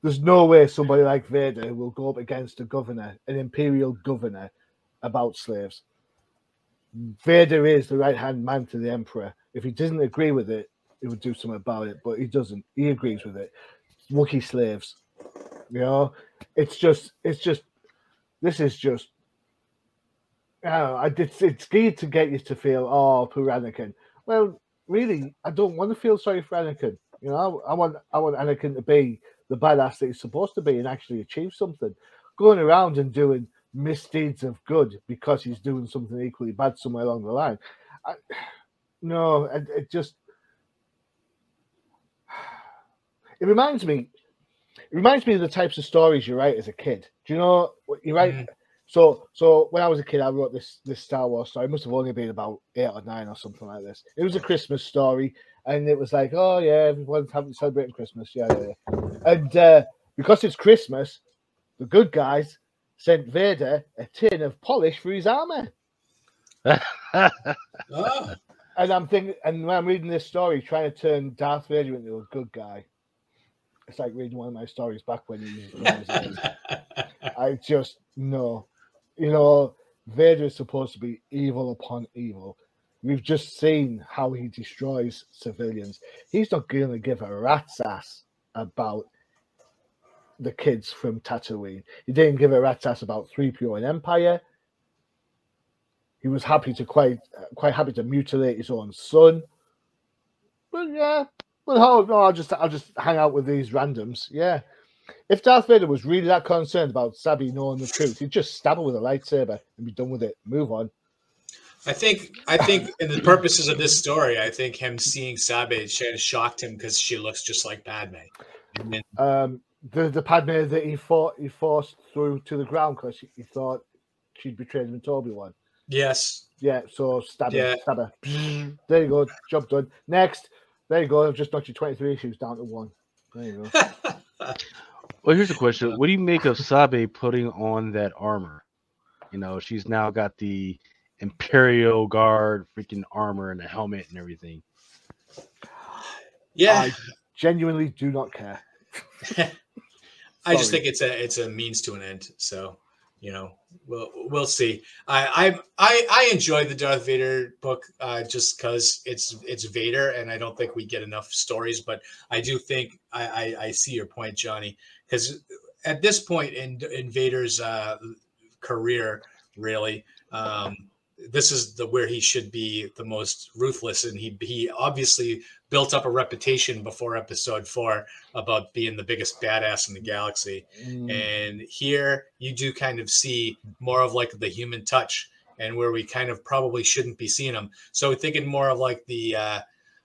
There's no way somebody like Vader will go up against a governor, an imperial governor, about slaves. Vader is the right hand man to the emperor. If he doesn't agree with it, he would do something about it, but he doesn't. He agrees with it. Wookiee slaves. You know, it's just, it's just, this is just, oh, I it's geared to get you to feel, oh, poor Anakin. Well, really, I don't want to feel sorry for Anakin. You know, I, I want, I want Anakin to be the badass that he's supposed to be and actually achieve something. Going around and doing misdeeds of good because he's doing something equally bad somewhere along the line. I, no, it, it just it reminds me it reminds me of the types of stories you write as a kid. Do you know what you write? Mm. So, so when I was a kid, I wrote this this Star Wars story. It must have only been about eight or nine or something like this. It was a Christmas story, and it was like, oh yeah, everyone's having celebrating Christmas, yeah, yeah. yeah. And uh, because it's Christmas, the good guys sent Vader a tin of polish for his armor. oh. And I'm thinking, and when I'm reading this story, trying to turn Darth Vader into a good guy, it's like reading one of my stories back when he was. I just know, you know, Vader is supposed to be evil upon evil. We've just seen how he destroys civilians. He's not going to give a rat's ass about the kids from Tatooine. He didn't give a rat's ass about 3PO and Empire. He was happy to quite quite happy to mutilate his own son. But yeah, well, no, I'll just I'll just hang out with these randoms. Yeah. If Darth Vader was really that concerned about Sabe knowing the truth, he'd just stab her with a lightsaber and be done with it. Move on. I think I think in the purposes of this story, I think him seeing Sabe shocked him because she looks just like Padme. Then, um, the the Padme that he fought he forced through to the ground because he, he, thought she'd betrayed him to Obi Wan. Yes. Yeah. So stab her, yeah. stab her. There you go. Job done. Next. There you go. I've just knocked your twenty three issues down to one. There you go. well, here's a question: What do you make of Sabe putting on that armor? You know, she's now got the Imperial Guard freaking armor and the helmet and everything. Yeah. I genuinely do not care. I just think it's a it's a means to an end. So you know, we'll we'll see. I I I, enjoy the Darth Vader book uh, just because it's it's Vader, and I don't think we get enough stories. But I do think I I, I see your point, Johnny, because at this point in in Vader's uh, career, really. Um, this is the where he should be the most ruthless and he he obviously built up a reputation before episode 4 about being the biggest badass in the galaxy mm. and here you do kind of see more of like the human touch and where we kind of probably shouldn't be seeing him so thinking more of like the uh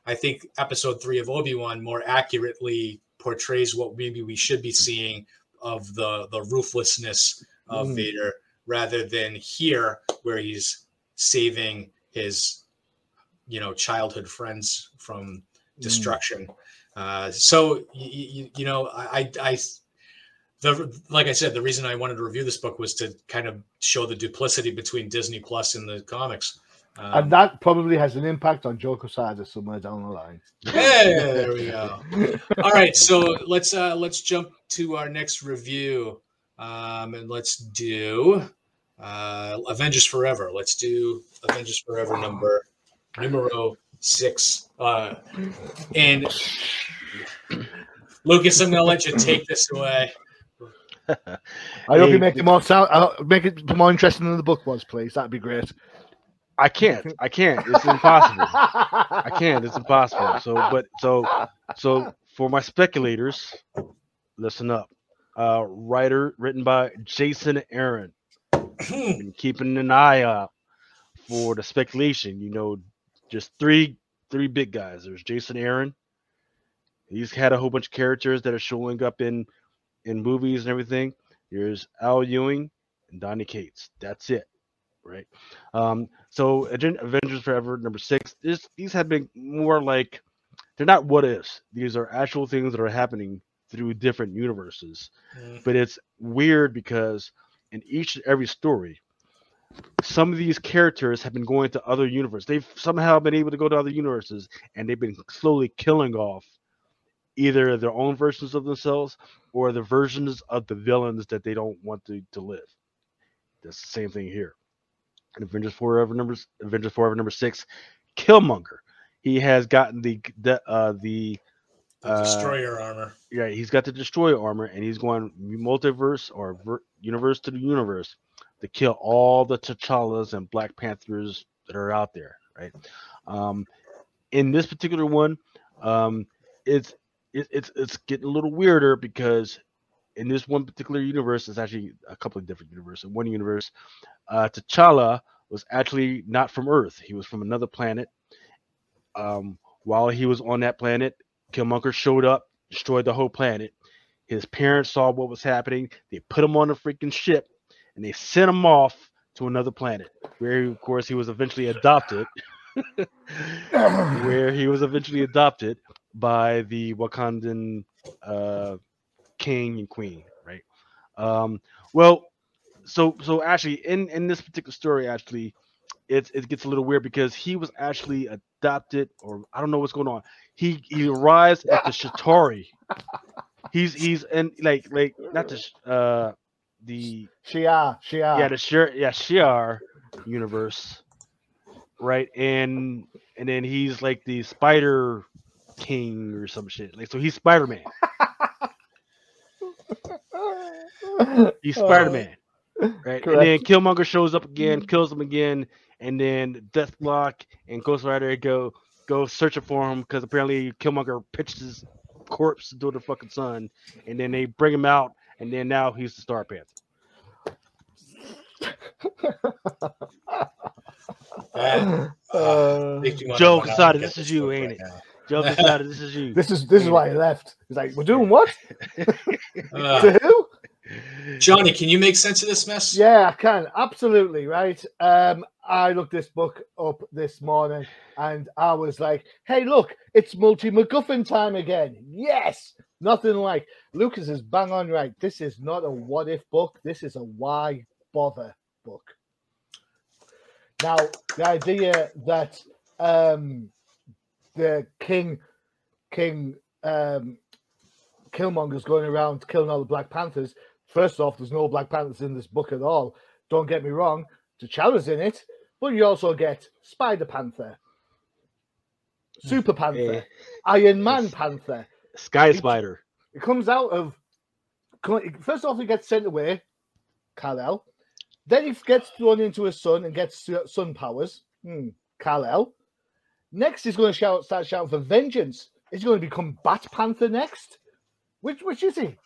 i think episode 3 of obi-wan more accurately portrays what maybe we should be seeing of the the ruthlessness of mm. vader rather than here where he's saving his you know childhood friends from mm. destruction mm. uh, so you, you know I, I the like i said the reason i wanted to review this book was to kind of show the duplicity between disney plus and the comics um, and that probably has an impact on Joe Quesada somewhere down the line. Hey, there we go. All right, so let's uh let's jump to our next review. Um, and let's do uh, Avengers Forever. Let's do Avengers Forever number numero six. Uh, and Lucas, I'm going to let you take this away. I hope you make it more sound. I'll make it more interesting than the book was, please. That'd be great. I can't. I can't. It's impossible. I can't. It's impossible. So, but so so for my speculators, listen up. Uh, writer written by Jason Aaron. Been keeping an eye out for the speculation. You know, just three three big guys. There's Jason Aaron. He's had a whole bunch of characters that are showing up in in movies and everything. There's Al Ewing and Donny Cates. That's it, right? Um, so Avengers Forever number six. This, these have been more like they're not what ifs. These are actual things that are happening through different universes. Mm. But it's weird because in each and every story, some of these characters have been going to other universes. They've somehow been able to go to other universes and they've been slowly killing off either their own versions of themselves or the versions of the villains that they don't want to, to live. That's the same thing here. In Avengers Forever numbers Avengers Forever number six, Killmonger. He has gotten the the uh, the, the destroyer uh, armor. Yeah, he's got the destroyer armor, and he's going multiverse or ver- universe to the universe to kill all the T'Challas and Black Panthers that are out there. Right. Um, in this particular one, um, it's it, it's it's getting a little weirder because in this one particular universe, it's actually a couple of different universes. In one universe, uh, T'Challa was actually not from Earth; he was from another planet. Um, while he was on that planet, Killmonger showed up, destroyed the whole planet. His parents saw what was happening. They put him on a freaking ship, and they sent him off to another planet, where of course he was eventually adopted. where he was eventually adopted by the Wakandan uh, king and queen, right? Um, well, so so actually, in in this particular story, actually, it it gets a little weird because he was actually adopted, or I don't know what's going on. He he arrives at the Chitauri. He's he's in like like not the uh the Shi'ar Shi'ar yeah the Shi'ar yeah Shi'ar universe, right? And and then he's like the spider king or some shit. Like so he's Spider Man. he's Spider Man. Right. Correct. And then Killmonger shows up again, kills him again, and then Deathlok and Ghost Rider go go searching for him because apparently Killmonger pitched his corpse to the fucking sun, and then they bring him out, and then now he's the Star Panther. uh, uh, Joe Quesada, this is you, ain't it? Now. Joe Quesada, this is you. This is this is why he left. He's like, we're doing what? uh, to who? Johnny, can you make sense of this mess? Yeah, I can. Absolutely, right. Um, I looked this book up this morning and I was like, hey, look, it's multi MacGuffin time again. Yes. Nothing like Lucas is bang on right. This is not a what if book. This is a why bother book. Now, the idea that um, the king, King um, Killmonger's going around killing all the Black Panthers First off, there's no Black Panthers in this book at all. Don't get me wrong, T'Challa's in it, but you also get Spider Panther, Super Panther, yeah. Iron Man Panther, Sky Spider. It comes out of first off, he gets sent away, Kal-El. Then he gets thrown into a sun and gets sun powers. Hmm, Kal-El. Next, he's going to shout, start shouting for vengeance. Is he going to become Bat Panther next? Which which is he?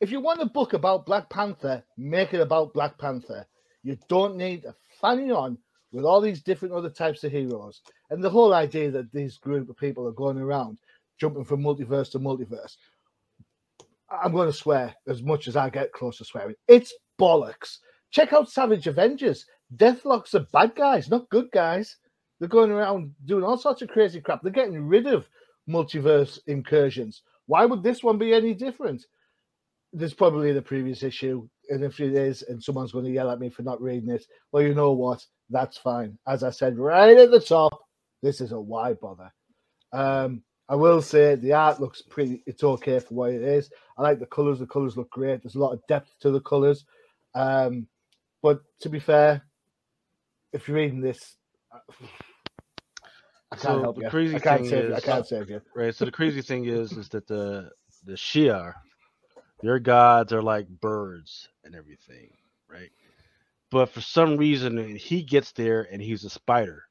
If you want a book about Black Panther, make it about Black Panther. You don't need a fanny on with all these different other types of heroes. And the whole idea that these group of people are going around jumping from multiverse to multiverse. I'm going to swear as much as I get close to swearing. It's bollocks. Check out Savage Avengers. Deathlocks are bad guys, not good guys. They're going around doing all sorts of crazy crap. They're getting rid of multiverse incursions. Why would this one be any different? There's probably the previous issue, and if it is, and someone's going to yell at me for not reading it, well, you know what? That's fine. As I said right at the top, this is a why bother. Um, I will say the art looks pretty. It's okay for what it is. I like the colors. The colors look great. There's a lot of depth to the colors. Um, but to be fair, if you're reading this, I can't so help you. I can't save is, you. I can't save you. Right. So the crazy thing is, is that the the Shi'ar their gods are like birds and everything, right? but for some reason he gets there and he's a spider.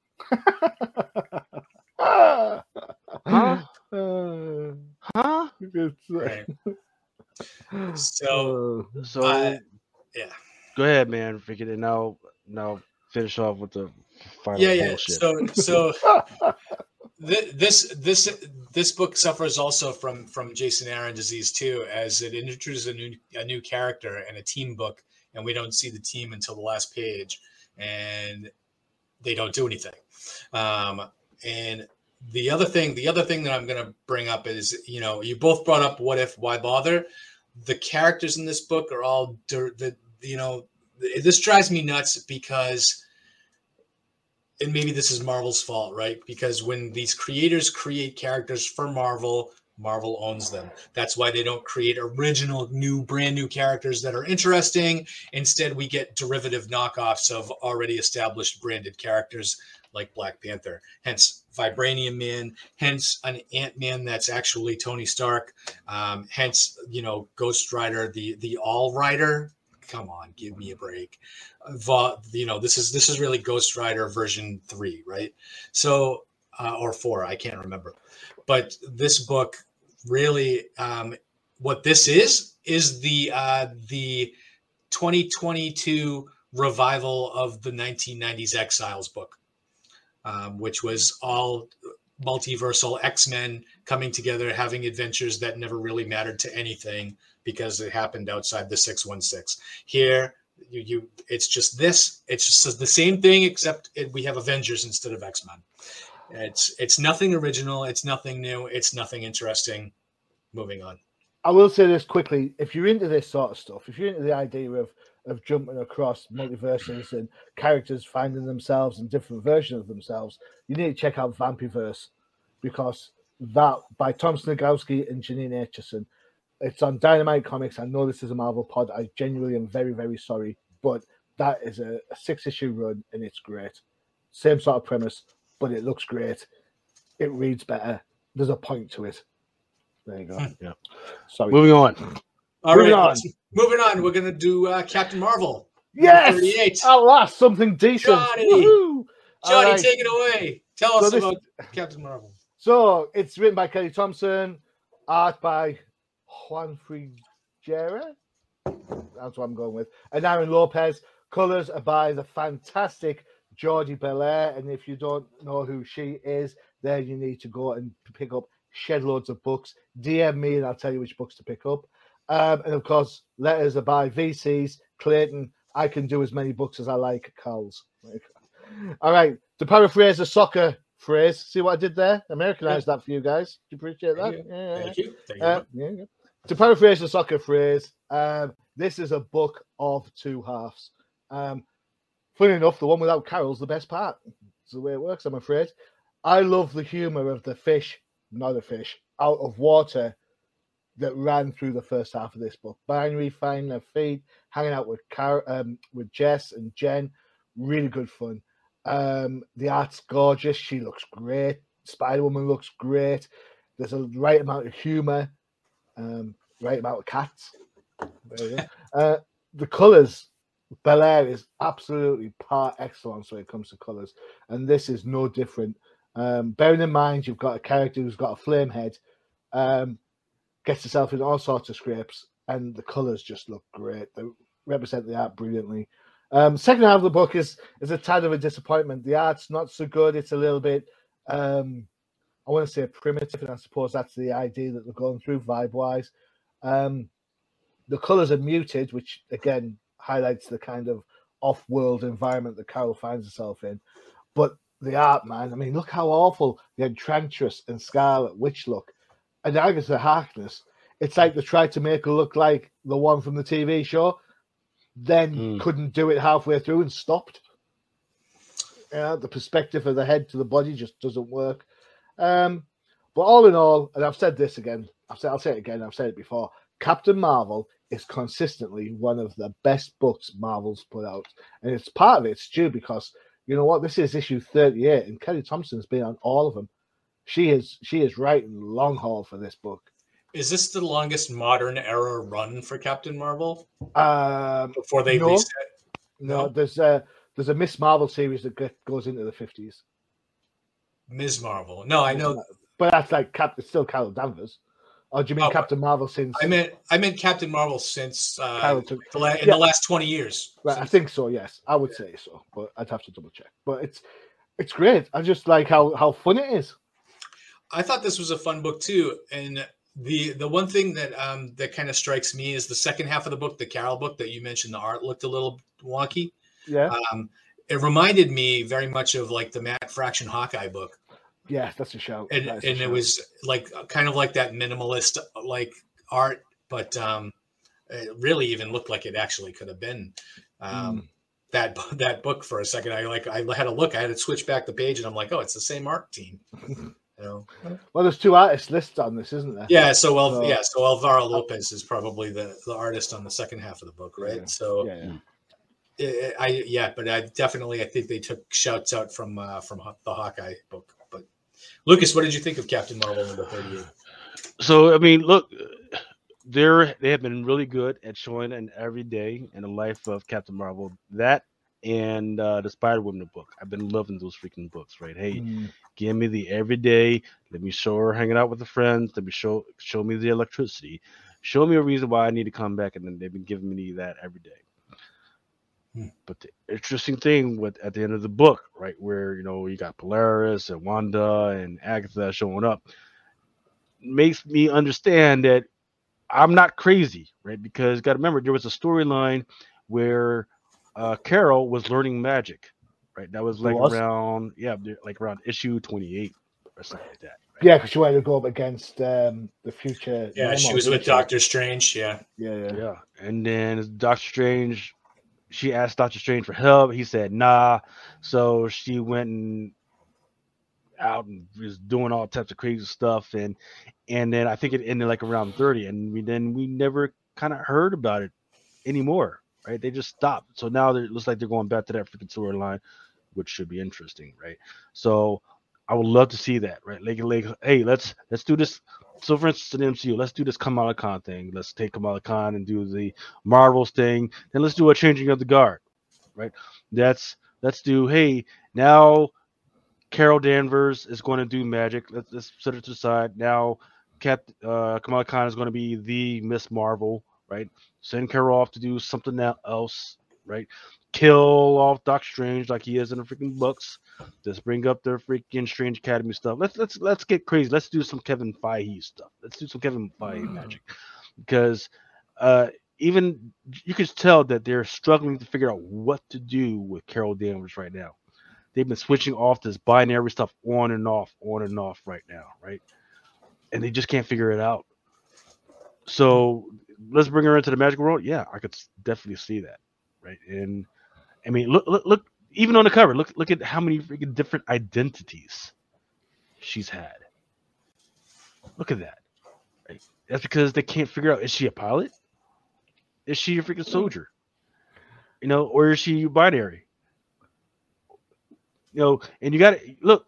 Huh? Uh, Huh? it's, uh, Right. So uh, So Uh, yeah. go ahead, man. Forget it now. Now finish off with the final yeah, yeah. So so Th- this this this book suffers also from from Jason Aaron disease too, as it introduces a new a new character and a team book, and we don't see the team until the last page, and they don't do anything. Um, and the other thing, the other thing that I'm going to bring up is, you know, you both brought up what if, why bother? The characters in this book are all the you know this drives me nuts because and maybe this is Marvel's fault, right? Because when these creators create characters for Marvel, Marvel owns them. That's why they don't create original, new, brand new characters that are interesting. Instead, we get derivative knockoffs of already established branded characters like Black Panther. Hence, Vibranium Man. Hence, an Ant Man that's actually Tony Stark. Um, hence, you know, Ghost Rider, the the All Rider. Come on, give me a break. Va- you know this is this is really ghost rider version three right so uh, or four i can't remember but this book really um, what this is is the uh, the 2022 revival of the 1990s exiles book um, which was all multiversal x-men coming together having adventures that never really mattered to anything because it happened outside the 616 here you, you it's just this it's just the same thing except it, we have avengers instead of x-men. It's it's nothing original it's nothing new it's nothing interesting. Moving on. I will say this quickly: if you're into this sort of stuff, if you're into the idea of of jumping across multiverses and characters finding themselves and different versions of themselves, you need to check out Vampiverse because that by Tom Sniegoski and Janine Aitchison. It's on Dynamite Comics. I know this is a Marvel pod. I genuinely am very, very sorry, but that is a, a six issue run and it's great. Same sort of premise, but it looks great. It reads better. There's a point to it. There you go. Yeah. Sorry. Moving on. all Moving right on. moving on we're gonna do uh, captain marvel Yes, 38. at last something decent. Johnny. Woohoo! johnny All right. take it away tell So us this- about captain marvel So it's written by Kelly Thompson, art by Juan Frigeri. That's what I'm going with. And Aaron Lopez. Colors are by the fantastic Jordie Bellaire. And if you don't know who she is, then you need to go and pick up shed loads of books. DM me and I'll tell you which books to pick up. Um, and of course, letters are by VCs, Clayton. I can do as many books as I like, Carl's. All right. To paraphrase a soccer phrase, see what I did there? Americanized that for you guys. Do you appreciate that? Thank Yeah, yeah, thank you thank you uh, yeah, yeah. To paraphrase the soccer phrase, um, this is a book of two halves. Um, funny enough, the one without Carol's the best part. It's the way it works, I'm afraid. I love the humor of the fish, not a fish, out of water that ran through the first half of this book. Binary finding their feet, hanging out with Car- um, with Jess and Jen, really good fun. Um, the art's gorgeous. She looks great. Spider Woman looks great. There's a right amount of humor, um, right amount of cats. Uh, the colors, Bellaire is absolutely par excellence when it comes to colors, and this is no different. Um, bearing in mind you've got a character who's got a flame head, um, gets herself in all sorts of scrapes, and the colors just look great. They represent the art brilliantly. Um, second half of the book is is a tad of a disappointment. The art's not so good. It's a little bit, um, I want to say primitive, and I suppose that's the idea that they're going through vibe wise. Um, the colors are muted, which again highlights the kind of off-world environment that Carol finds herself in. But the art, man, I mean, look how awful the Enchantress and Scarlet Witch look. And Agatha Harkness, it's like they tried to make her look like the one from the TV show, then Mm. couldn't do it halfway through and stopped. Yeah, the perspective of the head to the body just doesn't work. Um, but all in all, and I've said this again, I've said I'll say it again, I've said it before. Captain Marvel is consistently one of the best books Marvel's put out, and it's part of it's due because you know what, this is issue thirty-eight, and Kelly Thompson's been on all of them. She is she is writing long haul for this book. is this the longest modern era run for captain marvel Um, before they No. reset No, No? there's a there's a Miss Marvel series that goes into the fifties. Ms. Marvel. No, I know. but that's like Cap. It's still Carol Danvers. Or do you mean Oh, Captain Marvel since? I meant I meant Captain Marvel since uh, the la- in Yeah. the last twenty years. right, I think so. Yes, I would say so, but I'd have to double check. But it's it's great. I just like how how fun it is. I thought this was a fun book too, and the the one thing that um that kind of strikes me is the second half of the book, the Carol book that you mentioned. The art looked a little wonky. Yeah, Um, it reminded me very much of like the Matt Fraction Hawkeye book, yeah, that's a show. and is a and it was like kind of like that minimalist like art, but um, it really even looked like it actually could have been. Um, Mm. That that book for a second, I like I had a look. I had to switch back the page, and I'm like, oh, it's the same art team. You know, well, there's two artists listed on this, isn't there? Yeah, so well, So- yeah, so Alvaro Lopez is probably the the artist on the second half of the book, right? Yeah. So yeah, yeah. I, I yeah, but I definitely I think they took shouts out from uh, from the Hawkeye book. But Lucas, what did you think of Captain Marvel number thirty eight? So I mean, look, they're they have been really good at showing an everyday in the life of Captain Marvel. That and uh, the Spider Woman book. I've been loving those freaking books. Right? Hey, Mm. give me the everyday. Let me show her hanging out with the friends. Let me show show me the electricity. Show me a reason why I need to come back, and then they've been giving me that every day. Hmm. But the interesting thing with at the end of the book, right, where you know you got Polaris and Wanda and Agatha showing up, makes me understand that I'm not crazy, right? Because got to remember there was a storyline where uh, Carol was learning magic, right? That was like was? around yeah, like around issue 28 or something like that. right? Yeah, because she wanted to go up against um, the future. Yeah, Nemo, she was didn't with Doctor Strange. Yeah, Yeah, yeah. Yeah. And then Doctor Strange, she asked Doctor Strange for help. He said, nah. So she went and out and was doing all types of crazy stuff. And and then I think it ended like around 30. And we then we never kind of heard about it anymore. Right. They just stopped. So now it looks like they're going back to that freaking storyline, which should be interesting, right? So I would love to see that, right? Like, like, hey, let's let's do this so for instance in MCU, let's do this Kamala Khan thing. Let's take Kamala Khan and do the Marvels thing. Then let's do a changing of the guard, right? That's let's do. Hey, now Carol Danvers is going to do magic. Let's, let's set it to the side. Now, Cap uh, Kamala Khan is going to be the Miss Marvel, right? Send Carol off to do something else, right? Kill off Doc Strange like he is in the freaking books. Just bring up their freaking Strange Academy stuff. Let's let's let's get crazy. Let's do some Kevin Feige stuff. Let's do some Kevin Feige magic, because uh, even you can tell that they're struggling to figure out what to do with Carol Danvers right now. They've been switching off this binary stuff on and off, on and off right now, right? And they just can't figure it out. So let's bring her into the magic world. Yeah, I could definitely see that, right? And I mean, look, look, look. Even on the cover, look, look at how many freaking different identities she's had. Look at that. That's because they can't figure out: is she a pilot? Is she a freaking soldier? You know, or is she binary? You know, and you got to look,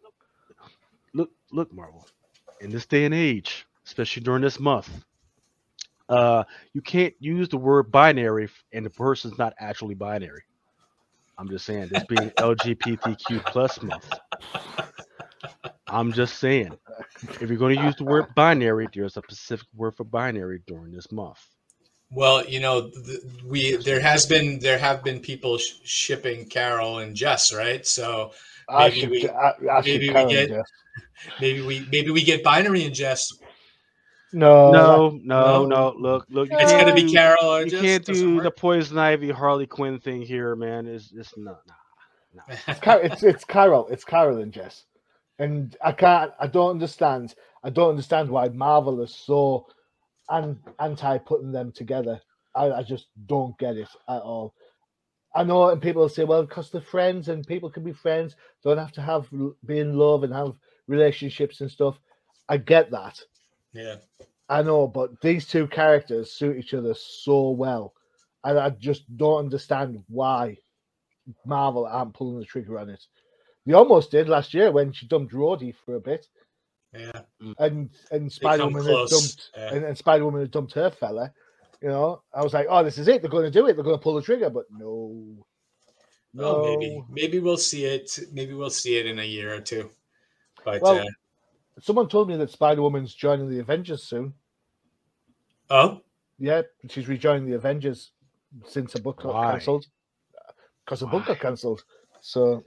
look, look, Marvel. In this day and age, especially during this month, uh, you can't use the word binary and the person's not actually binary. I'm just saying, this being LGBTQ plus month. I'm just saying, if you're going to use the word binary, there's a specific word for binary during this month. Well, you know, th- we there has been there have been people sh- shipping Carol and Jess, right? So I Maybe should, we- I, I maybe we get- Jess. maybe we maybe we get binary and Jess. No, no, no, no. no. Look, look. It's gonna be Carol or You Jess. can't do the poison ivy Harley Quinn thing here, man. It's it's not. Nah. It's, Car- it's it's Carol. It's Carol and Jess, and I can't. I don't understand. I don't understand why Marvel is so an, anti putting them together. I, I just don't get it at all. I know, and people say, well, because they're friends, and people can be friends, don't have to have be in love and have relationships and stuff. I get that. Yeah. I know, but these two characters suit each other so well, and I just don't understand why Marvel aren't pulling the trigger on it. They almost did last year when she dumped Rhodey for a bit, Yeah. and and Spider Woman had dumped Yeah. and, and Spider Woman had dumped her fella. You know, I was like, oh, this is it. They're going to do it. They're going to pull the trigger, but no. No. maybe maybe we'll see it. Maybe we'll see it in a year or two. But Well- uh, Someone told me that Spider Woman's joining the Avengers soon. oh, Yeah, she's rejoining the Avengers since her book got cancelled. Because her book got cancelled. So,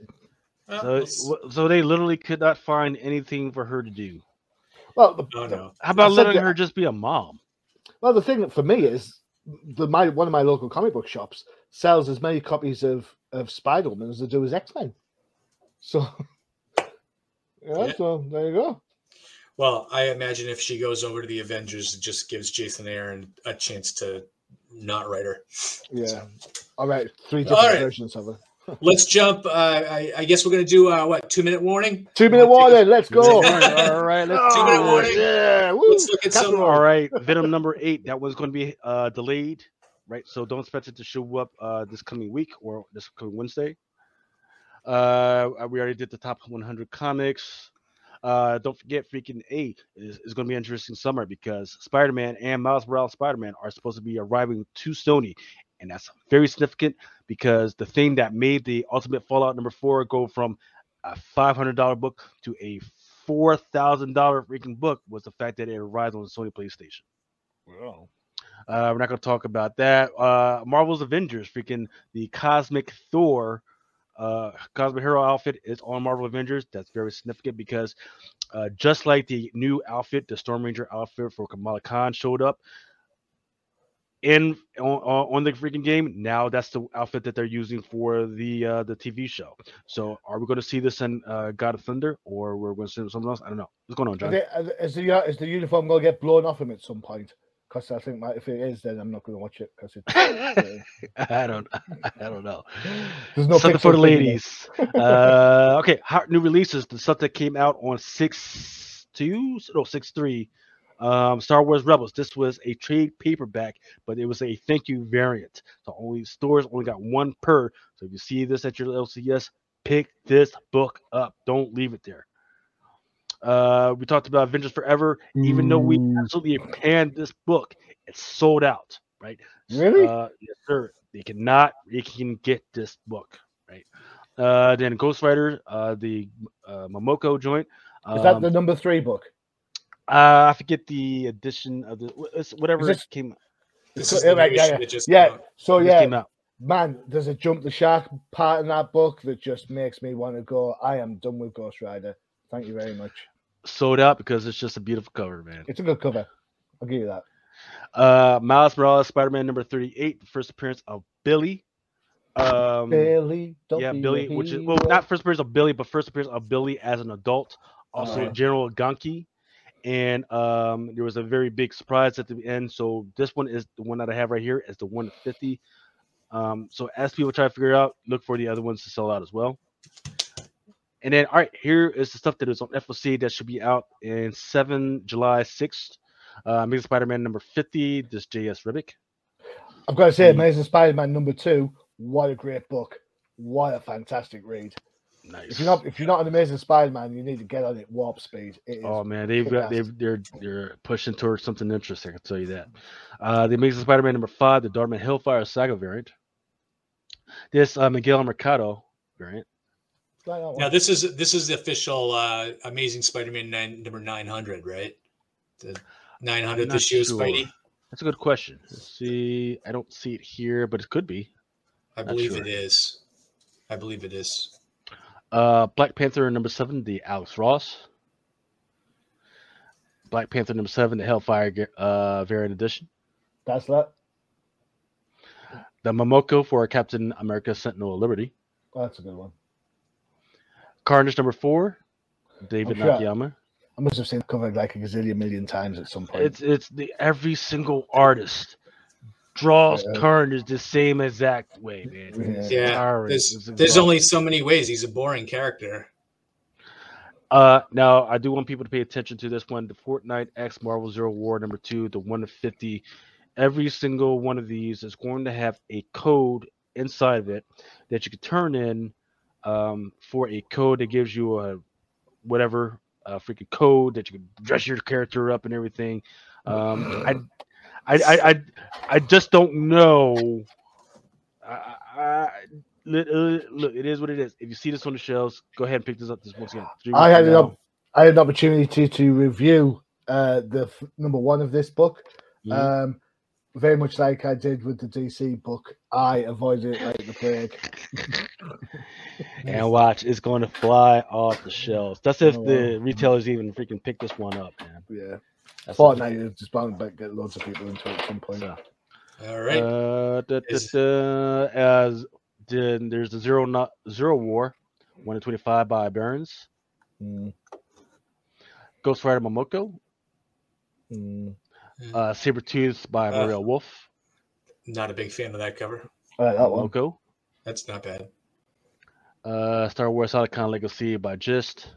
So, we'll s- w- so they literally could not find anything for her to do. well, the, oh no. How about letting that- her just be a mom? well, the thing for me is the my one of my local comic book shops sells as many copies of of Spider Woman as they do as X Men. So, yeah, Yeah. so there you go. Well, I imagine if she goes over to the Avengers, it just gives Jason Aaron a chance to not write her. Yeah. All right, three different right. versions of her. Let's jump. Uh, I, I guess we're going to do uh, what two minute warning. Two minute warning. Let's go. all right, all right, let's Two minute warning. Yeah. Woo. Let's look at some. All right, Venom number eight. That was going to be uh, delayed, right? So don't expect it to show up uh, this coming week or this coming Wednesday. Uh, we already did the top 100 comics. Uh, don't forget, freaking A is, is going to be an interesting summer because Spider-Man and Miles Morales Spider-Man are supposed to be arriving to Sony, and that's very significant because the thing that made the Ultimate Fallout number four go from a $500 book to a four thousand dollar freaking book was the fact that it arrived on the Sony PlayStation. Wow. Uh, we're not going to talk about that. Uh, Marvel's Avengers, freaking the Cosmic Thor, uh, Cosmic Hero outfit is on Marvel Avengers. That's very significant because uh, just like the new outfit, the Storm Ranger outfit for Kamala Khan showed up in on, on the freaking game. Now that's the outfit that they're using for the uh, the TV show. So are we going to see this in uh, God of Thunder, or we're going to see something else? I don't know. What's going on, John? Is the uh, is the uniform going to get blown off him at some point? Because I think if it is, then I'm not going to watch it because it's uh, I don't. I don't know. there's no Something for the pixels in it. ladies. uh, okay, hot new releases. The stuff that came out on six two, no six three. Um, Star Wars Rebels. This was a trade paperback, but it was a thank you variant. So only stores only got one per. So if you see this at your LCS, pick this book up. Don't leave it there. Uh, we talked about Avengers Forever. Even though we Mm. absolutely panned this book, it's sold out. Right? Really? Uh, yes, sir. They cannot. They can get this book, right? Uh, then Ghost Rider, uh, the uh, Momoko joint. is that Um, the number three book? uh, I forget the edition of the whatever this- came, This So- is yeah, the right, yeah, yeah. that just Yeah. So yeah, man, there's a jump the shark part in that book that just makes me want to go. I am done with Ghost Rider. Thank you very much. Sold out because it's just a beautiful cover, man. It's a good cover. I'll give you that. Uh, Miles Morales, Spider-Man number thirty-eight, the first appearance of Billy. Um, Billy, don't yeah, be Billy, which is well, not first appearance of Billy, but first appearance of Billy as an adult. Also, Alright. General Gunky, and um, there was a very big surprise at the end. So this one is the one that I have right here is the 150. Um, so as people try to figure it out, look for the other ones to sell out as well. And then, all right, here is the stuff that is on FOC that should be out in 7 July 6th. Uh, Amazing Spider-Man number 50. This Esad Ribic. I've got to say, Mm. Amazing Spider-Man number two. What a great book! What a fantastic read. Nice. If you're not if you're not an Amazing Spider-Man, you need to get on it warp speed. It Oh man, they've got they've they're they're pushing towards something interesting. I can tell you that. Uh, the Amazing Spider-Man number five, the Dartmouth Hellfire Saga variant. This uh, Miguel Mercado variant. Like that one. Now this is this is the official uh, Amazing Spider-Man nine, number nine hundred, right? The nine I'm issue sure. Spidey. That's a good question. Let's see. I don't see it here, but it could be. I Not believe sure. it is. I believe it is. Uh, Black Panther number seven, the Alex Ross. Black Panther number seven, the Hellfire uh, variant edition. That's that. The Momoko for Captain America Sentinel of Liberty. That's a good one. Carnage number four, David sure. Nakayama. I must have seen the cover like a gazillion million times at some point. It's it's the every single artist draws Yeah. Carnage the same exact way, man. It's Yeah, tiring. There's there's only so many ways. He's a boring character. Uh, now I do want people to pay attention to this one: the Fortnite X Marvel Zero War number two, the one of fifty. Every single one of these is going to have a code inside of it that you can turn in um, for a code that gives you a whatever uh, freaking code that you can dress your character up and everything. Um, I, I, I, I, just don't know. I, I, Look, it is what it is. If you see this on the shelves, go ahead and pick this up. This once again. I had an op- I had an opportunity to, review uh, the f- number one of this book. Mhm. Um, very much like I did with the DC book, I avoided it like the plague. and watch, it's going to fly off the shelves. That's if Oh, the wow. retailers even freaking pick this one up, man. Yeah, That's Fortnite is just bound to get loads of people into it at some point. Yeah. All right. Uh, da, da, Is- da, as then there's the zero not zero war, one in twenty five by Burns. Mm, Ghost Rider Momoko, mm. Uh, Sabretooth by Uh. Maria Wolf. Not a big fan of that cover. I like that one. Momoko. That's not bad. Uh, Star Wars Halcyon Legacy by Gist.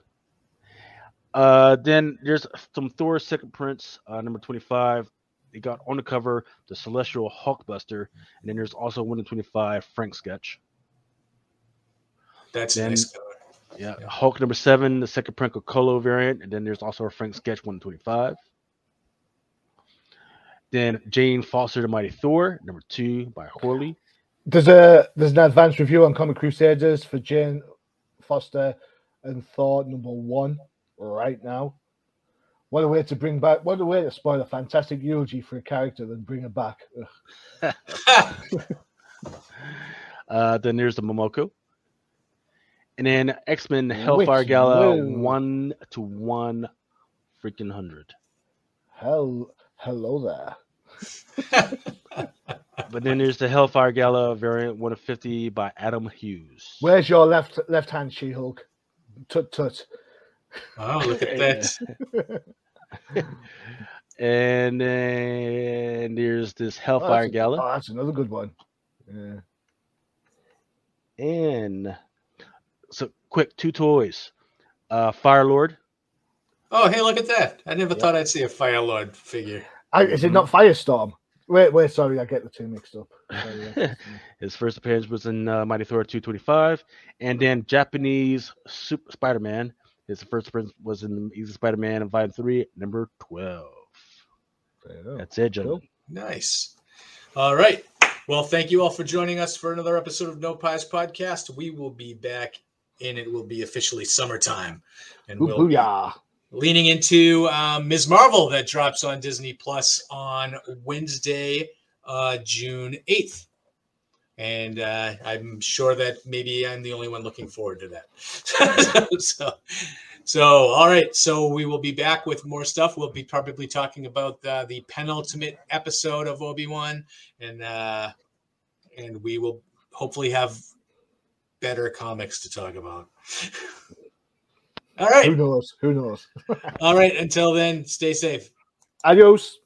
Uh, then there's some Thor Second prints, uh, number 25. They got on the cover the Celestial Hulkbuster, and then there's also one in 25 Frank sketch. That's a Then- nice cover. Yeah, Yeah. Hulk number seven, the second print of Colo variant, and then there's also a Frank sketch one in 25. Then Jane Foster, the Mighty Thor, number two by Horley. There's a there's an advanced review on Comic Crusaders for Jane Foster and Thor number one right now. What a way to bring back! What a way to spoil a fantastic eulogy for a character and bring her back. Uh, then there's the Momoko. And then X Men Hellfire Which Gala will- one to one freaking hundred. Hell, hello there. But then there's the Hellfire Gala variant one of fifty by Adam Hughes. Where's your left left hand, She Hulk? Tut tut. oh, look at that. And then there's this Oh, Hellfire that's, Gala. oh, that's another good one. Yeah. And so quick, two toys. Uh Firelord. Oh, hey, look at that. I never Yep. thought I'd see a Firelord figure. I, is it not Firestorm? Wait, wait, sorry, I get the two mixed up. Sorry, yeah. His first appearance was in uh, Mighty Thor 225, and then Japanese Super Spider-Man. His first appearance was in Easy Spider-Man and Volume 3, number 12. There you go. That's it, gentlemen. Nice. All right. Well, thank you all for joining us for another episode of No Pies Podcast. We will be back, and it will be officially summertime, and Boo- we'll be Booyah. Leaning into um, Ms. Marvel that drops on Disney Plus on Wednesday, uh, June 8th. And uh, I'm sure that maybe I'm the only one looking forward to that. so, so, all right. So we will be back with more stuff. We'll be probably talking about uh, the penultimate episode of Obi Wan, and uh, and we will hopefully have better comics to talk about. all right. Who knows? Who knows? All right. Until then, stay safe. Adios.